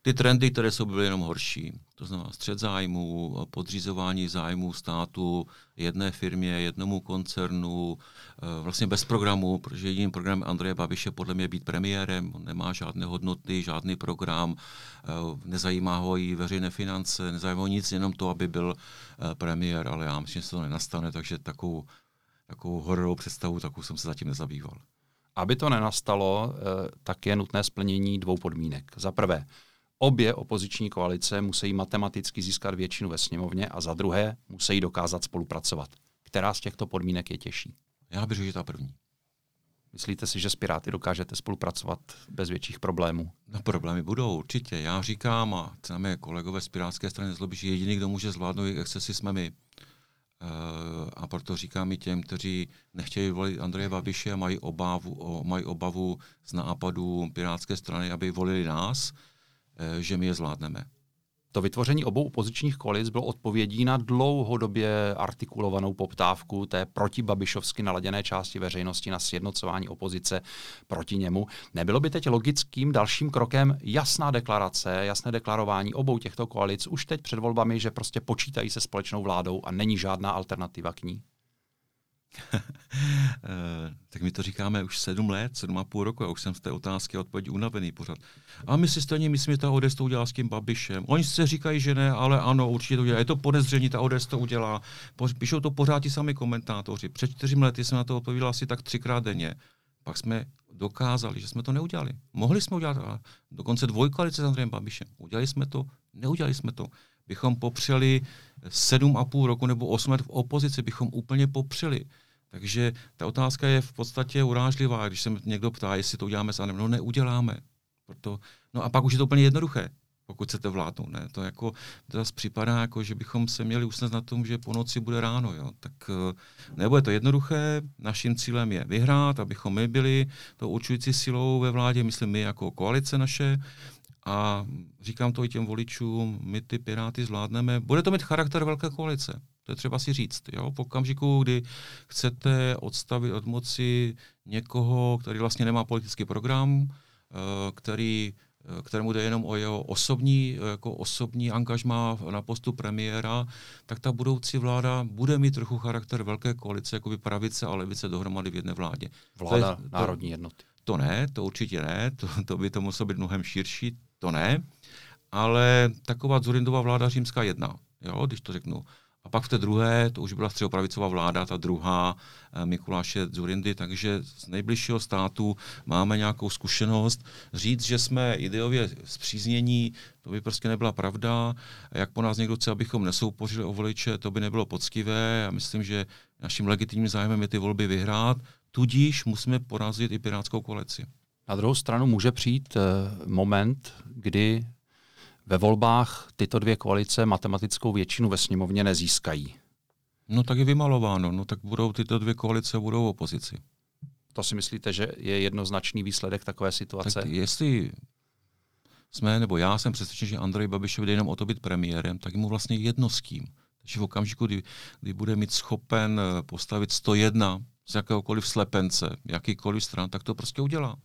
ty trendy, které jsou, byly jenom horší. To znamená střed zájmů, podřízování zájmů státu jedné firmě, jednomu koncernu, eh, vlastně bez programu, protože jediným programem Andreje Babiše podle mě být premiérem, on nemá žádné hodnoty, žádný program, eh, nezajímá ho i veřejné finance, nezajímá ho nic, jenom to, aby byl eh, premiér, ale já myslím, že se to nenastane, takže takovou, takovou hororovou představu, takovou jsem se zatím nezabýval. Aby to nenastalo, tak je nutné splnění dvou podmínek. Za prvé, obě opoziční koalice musí matematicky získat většinu ve sněmovně a za druhé musí dokázat spolupracovat. Která z těchto podmínek je těžší? Já bych řekl, že ta první. Myslíte si, že s Piráty dokážete spolupracovat bez větších problémů? No problémy budou, určitě. Já říkám, a mé kolegové z Pirátské strany zlobí, že jediný, kdo může zvládnout excesy, jsme my. Uh, a proto říkám i těm, kteří nechtějí volit Andreje Babiše, mají obavu, o, mají obavu z nápadů Pirátské strany, aby volili nás, že my je zvládneme. To vytvoření obou opozičních koalic bylo odpovědí na dlouhodobě artikulovanou poptávku té protibabišovsky naladěné části veřejnosti na sjednocování opozice proti němu. Nebylo by teď logickým dalším krokem jasná deklarace, jasné deklarování obou těchto koalic už teď před volbami, že prostě počítají se společnou vládou a není žádná alternativa k ní? Eh, tak my to říkáme už sedm let, sedm a půl roku, a už jsem z té otázky a odpovědi unavený pořád. A my si stejně myslíme, že ta ODS to udělá s tím Babišem. Oni se říkají, že ne, ale ano, určitě to udělá. Je to podezření, ta ODS to udělá. Píšou to pořád ti sami komentátoři. Před čtyřmi lety jsem na to odpovídal asi tak třikrát denně. Pak jsme dokázali, že jsme to neudělali. Mohli jsme udělat dokonce dvojkoalice s Andrejem Babišem. Udělali jsme to, neudělali jsme to. Bychom popřeli sedm a půl roku nebo osm let v opozici, bychom úplně popřeli. Takže ta otázka je v podstatě urážlivá, když se někdo ptá, jestli to uděláme s Anem. No neuděláme. Proto, no a pak už je to úplně jednoduché, pokud chcete vládnout. Ne? To jako, to zase připadá, jako, že bychom se měli usnést na tom, že po noci bude ráno. Jo? Tak eh, nebo je to jednoduché, naším cílem je vyhrát, abychom my byli to určující silou ve vládě, myslím my jako koalice naše, a říkám to i těm voličům, my ty Piráty zvládneme. Bude to mít charakter velké koalice. To je třeba si říct. Jo? V okamžiku, kdy chcete odstavit od moci někoho, který vlastně nemá politický program, eh, který, eh, kterému jde jenom o jeho osobní, jako osobní angažma na postu premiéra, tak ta budoucí vláda bude mít trochu charakter velké koalice, jako by pravice a levice dohromady v jedné vládě. Vláda to je, národní jednoty. To, to ne, to určitě ne, to, to by to muselo být mnohem širší, to ne, ale taková Zurindová vláda římská jedna, jo, když to řeknu. A pak v té druhé, to už byla středopravicová vláda, ta druhá eh, Mikuláše Zurindy, takže z nejbližšího státu máme nějakou zkušenost. Říct, že jsme ideově zpříznění, to by prostě nebyla pravda. Jak po nás někdo chce, abychom nesoupořili o voliče, to by nebylo poctivé. Já myslím, že naším legitimním zájmem je ty volby vyhrát, tudíž musíme porazit i Pirátskou koalici. Na druhou stranu může přijít eh, moment, kdy ve volbách tyto dvě koalice matematickou většinu ve sněmovně nezískají. No tak je vymalováno, no tak budou tyto dvě koalice budou v opozici. To si myslíte, že je jednoznačný výsledek takové situace? Tak jestli jsme, nebo já jsem přesvědčen, že Andrej Babiš jde jenom o to být premiérem, tak je mu vlastně jedno s kým. Takže v okamžiku, kdy, kdy bude mít schopen eh, postavit 101 z jakéhokoliv slepence, jakýkoliv stran, tak to prostě udělá.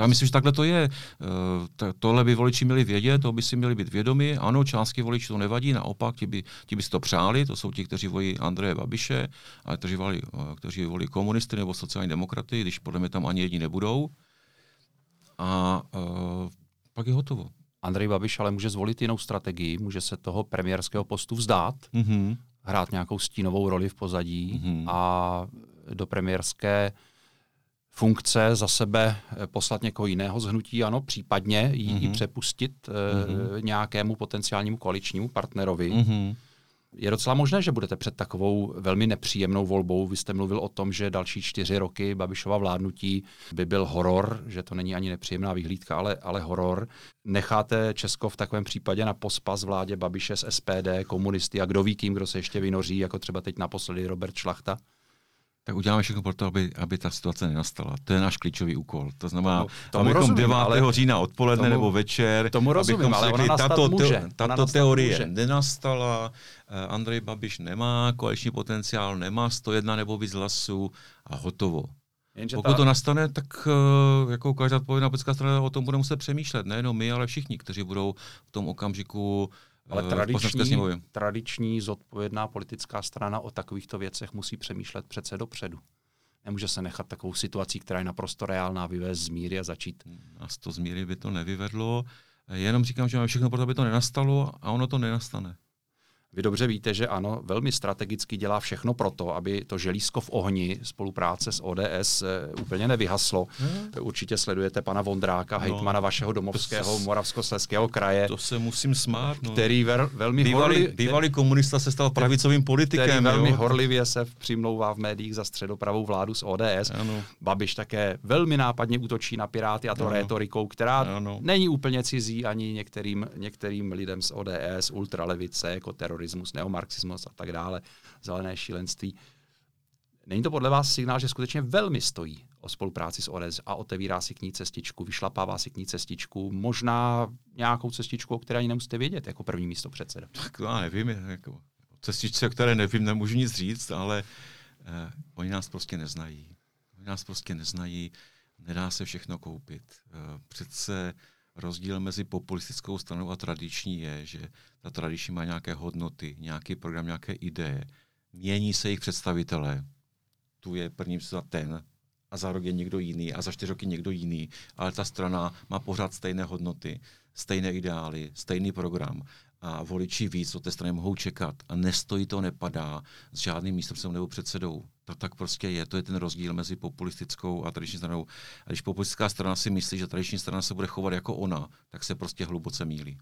Já myslím, že takhle to je. Eh, tohle by voliči měli vědět, to by si měli být vědomi. Ano, částky voličů to nevadí, naopak, ti by, ti by si to přáli, to jsou ti, kteří volí Andreje Babiše, a kteří volí, eh, kteří volí komunisty nebo sociální demokraty, když podle mě tam ani jedni nebudou. A uh, pak je hotovo. Andrej Babiš ale může zvolit jinou strategii, může se toho premiérského postu vzdát, mm-hmm. hrát nějakou stínovou roli v pozadí mm-hmm. a do premiérské funkce za sebe eh, poslat někoho jiného z hnutí, ano, případně ji mm-hmm. přepustit mm-hmm. nějakému potenciálnímu koaličnímu partnerovi. Mm-hmm. Je docela možné, že budete před takovou velmi nepříjemnou volbou. Vy jste mluvil o tom, že další čtyři roky Babišova vládnutí by byl horor, že to není ani nepříjemná vyhlídka, ale, ale horor. Necháte Česko v takovém případě na pospas vládě Babiše z SPD, komunisty a kdo ví kým, kdo se ještě vynoří, jako třeba teď naposledy Robert Šlachta? Tak uděláme všechno pro to, aby, aby ta situace nenastala. To je náš klíčový úkol. To znamená, tomu, tomu abychom rozumím, 9. Ale října odpoledne tomu, nebo večer, tomu rozumím, ale řekli, ona tato, může. tato teorie může. nenastala, eh, Andrej Babiš nemá koaliční potenciál, nemá 101 nebo víc hlasů a hotovo. Jenže Pokud ta... to nastane, tak uh, jako každá odpovědná politická strana o tom bude muset přemýšlet. Nejenom my, ale všichni, kteří budou v tom okamžiku ale eh, tradiční, tradiční zodpovědná politická strana o takovýchto věcech musí přemýšlet přece dopředu. Nemůže se nechat takovou situací, která je naprosto reálná, vyvést z míry a začít. A z to z míry by to nevyvedlo. Jenom říkám, že máme všechno pro to, aby to nenastalo a ono to nenastane. Vy dobře víte, že ano, velmi strategicky dělá všechno proto, aby to želízko v ohni spolupráce s ODS eh, úplně nevyhaslo. Hmm. Určitě sledujete pana Vondráka, no, hejtmana vašeho domovského moravskosleského kraje. To se musím smát. No. Který ver, velmi bývalý, horli, bývalý komunista se stal pravicovým politikem. Který velmi jo? horlivě se přimlouvá v médiích za středopravou vládu s ODS. Ano. Babiš také velmi nápadně útočí na Piráty a to ano. rétorikou, která ano. není úplně cizí ani některým, některým lidem z ODS, ultralevice, jako teroristé terorismus, neomarxismus a tak dále, zelené šílenství. Není to podle vás signál, že skutečně velmi stojí o spolupráci s ODS a otevírá si k ní cestičku, vyšlapává si k ní cestičku, možná nějakou cestičku, o které ani nemusíte vědět jako první místo předseda? Tak já nevím, jako cestičce, o které nevím, nemůžu nic říct, ale eh, oni nás prostě neznají. Oni nás prostě neznají, nedá se všechno koupit. Eh, přece rozdíl mezi populistickou stranou a tradiční je, že ta tradiční má nějaké hodnoty, nějaký program, nějaké ideje. Mění se jejich představitelé. Tu je první za ten a za rok je někdo jiný a za čtyři roky někdo jiný, ale ta strana má pořád stejné hodnoty, stejné ideály, stejný program a voliči víc od té strany mohou čekat a nestojí to, nepadá s žádným místem nebo předsedou. To tak prostě je. To je ten rozdíl mezi populistickou a tradiční stranou. A když populistická strana si myslí, že tradiční strana se bude chovat jako ona, tak se prostě hluboce mílí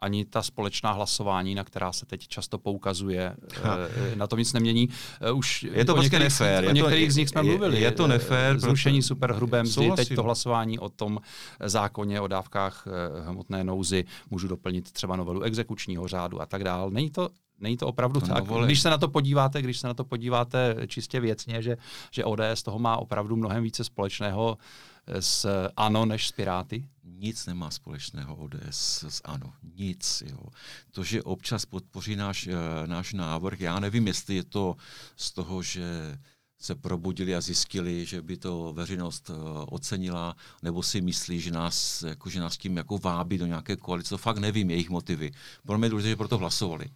ani ta společná hlasování, na která se teď často poukazuje, eh, na to nic nemění. Eh, už je to prostě nefér. O některých z nich jsme mluvili. Je, je to nefér. Zrušení superhrubé mzdy, teď to hlasování o tom zákoně o dávkách eh, hmotné nouzy, můžu doplnit třeba novelu exekučního řádu a tak dále. Není to Není to opravdu to tak. Novoli. Když se na to podíváte, když se na to podíváte čistě věcně, že, že ODS toho má opravdu mnohem více společného s ANO než s Piráty? Nic nemá společného ODS s ANO. Nic. Jo. To, že občas podpoří náš, eh, náš návrh, já nevím, jestli je to z toho, že se probudili a zjistili, že by to veřejnost uh, ocenila, nebo si myslí, že nás, jako, že nás tím jako vábí do nějaké koalice. To fakt nevím, jejich motivy. Pro mě je důležité, že proto hlasovali.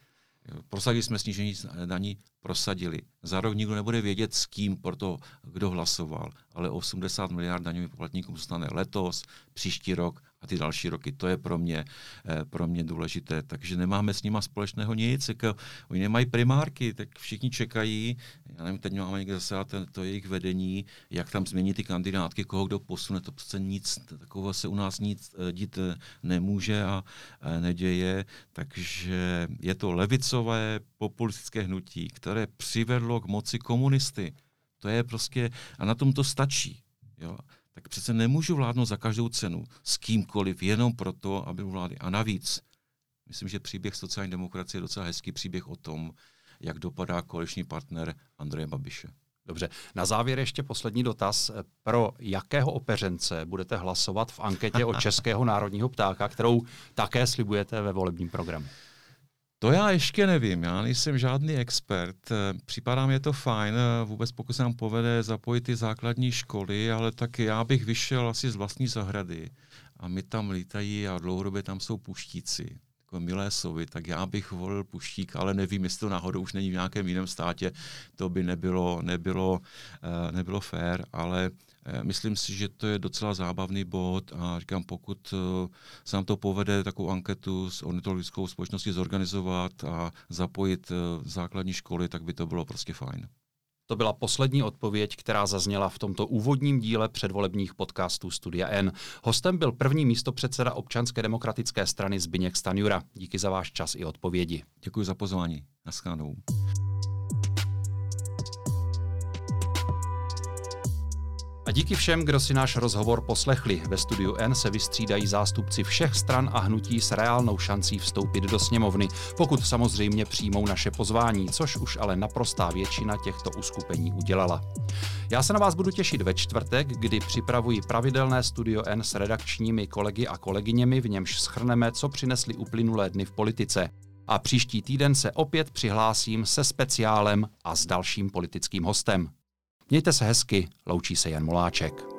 Prosadili jsme snížení daní, prosadili. Za rok nikdo nebude vědět, s kým pro to, kdo hlasoval, ale 80 miliard daňovým poplatníkům zůstane letos, příští rok a ty další roky. To je pro mě, eh, pro mě důležité. Takže nemáme s nima společného nic. Jako, oni nemají primárky, tak všichni čekají, já nevím, teď máme někde zase to, to jejich vedení, jak tam změnit ty kandidátky, koho kdo posune, to přece nic, takového se u nás nic eh, dít eh, nemůže a neděje. Takže je to levicové populistické hnutí, které přivedlo k moci komunisty. To je prostě, a na tom to stačí. Jo tak přece nemůžu vládnout za každou cenu s kýmkoliv jenom proto, aby vlády. A navíc, myslím, že příběh sociální demokracie je docela hezký příběh o tom, jak dopadá koaliční partner Andreje Babiše. Dobře. Na závěr ještě poslední dotaz. Pro jakého opeřence budete hlasovat v anketě o Českého národního ptáka, kterou také slibujete ve volebním programu? To já ještě nevím, já nejsem žádný expert. Připadá mi to fajn, vůbec pokud se nám povede zapojit ty základní školy, ale tak já bych vyšel asi z vlastní zahrady a my tam lítají a dlouhodobě tam jsou puštíci milé sovy, tak já bych volil puštík, ale nevím, jestli to náhodou už není v nějakém jiném státě, to by nebylo, nebylo, uh, nebylo fér, ale uh, myslím si, že to je docela zábavný bod a říkám, pokud uh, se nám to povede takovou anketu s ornitologickou společností zorganizovat a zapojit základní školy, tak by to bylo prostě fajn. To byla poslední odpověď, která zazněla v tomto úvodním díle předvolebních podcastů Studia N. Hostem byl první místopředseda občanské demokratické strany Zbyněk Stanjura. Díky za váš čas i odpovědi. Děkuji za pozvání. Naschledanou. A díky všem, kdo si náš rozhovor poslechli. Ve studiu N se vystřídají zástupci všech stran a hnutí s reálnou šancí vstoupit do sněmovny, pokud samozřejmě přijmou naše pozvání, což už ale naprostá většina těchto uskupení udělala. Já se na vás budu těšit ve čtvrtek, kdy připravuji pravidelné studio N s redakčními kolegy a kolegyněmi, v němž schrneme, co přinesli uplynulé dny v politice. A příští týden se opět přihlásím se speciálem a s dalším politickým hostem. Mějte se hezky, loučí se Jan Moláček.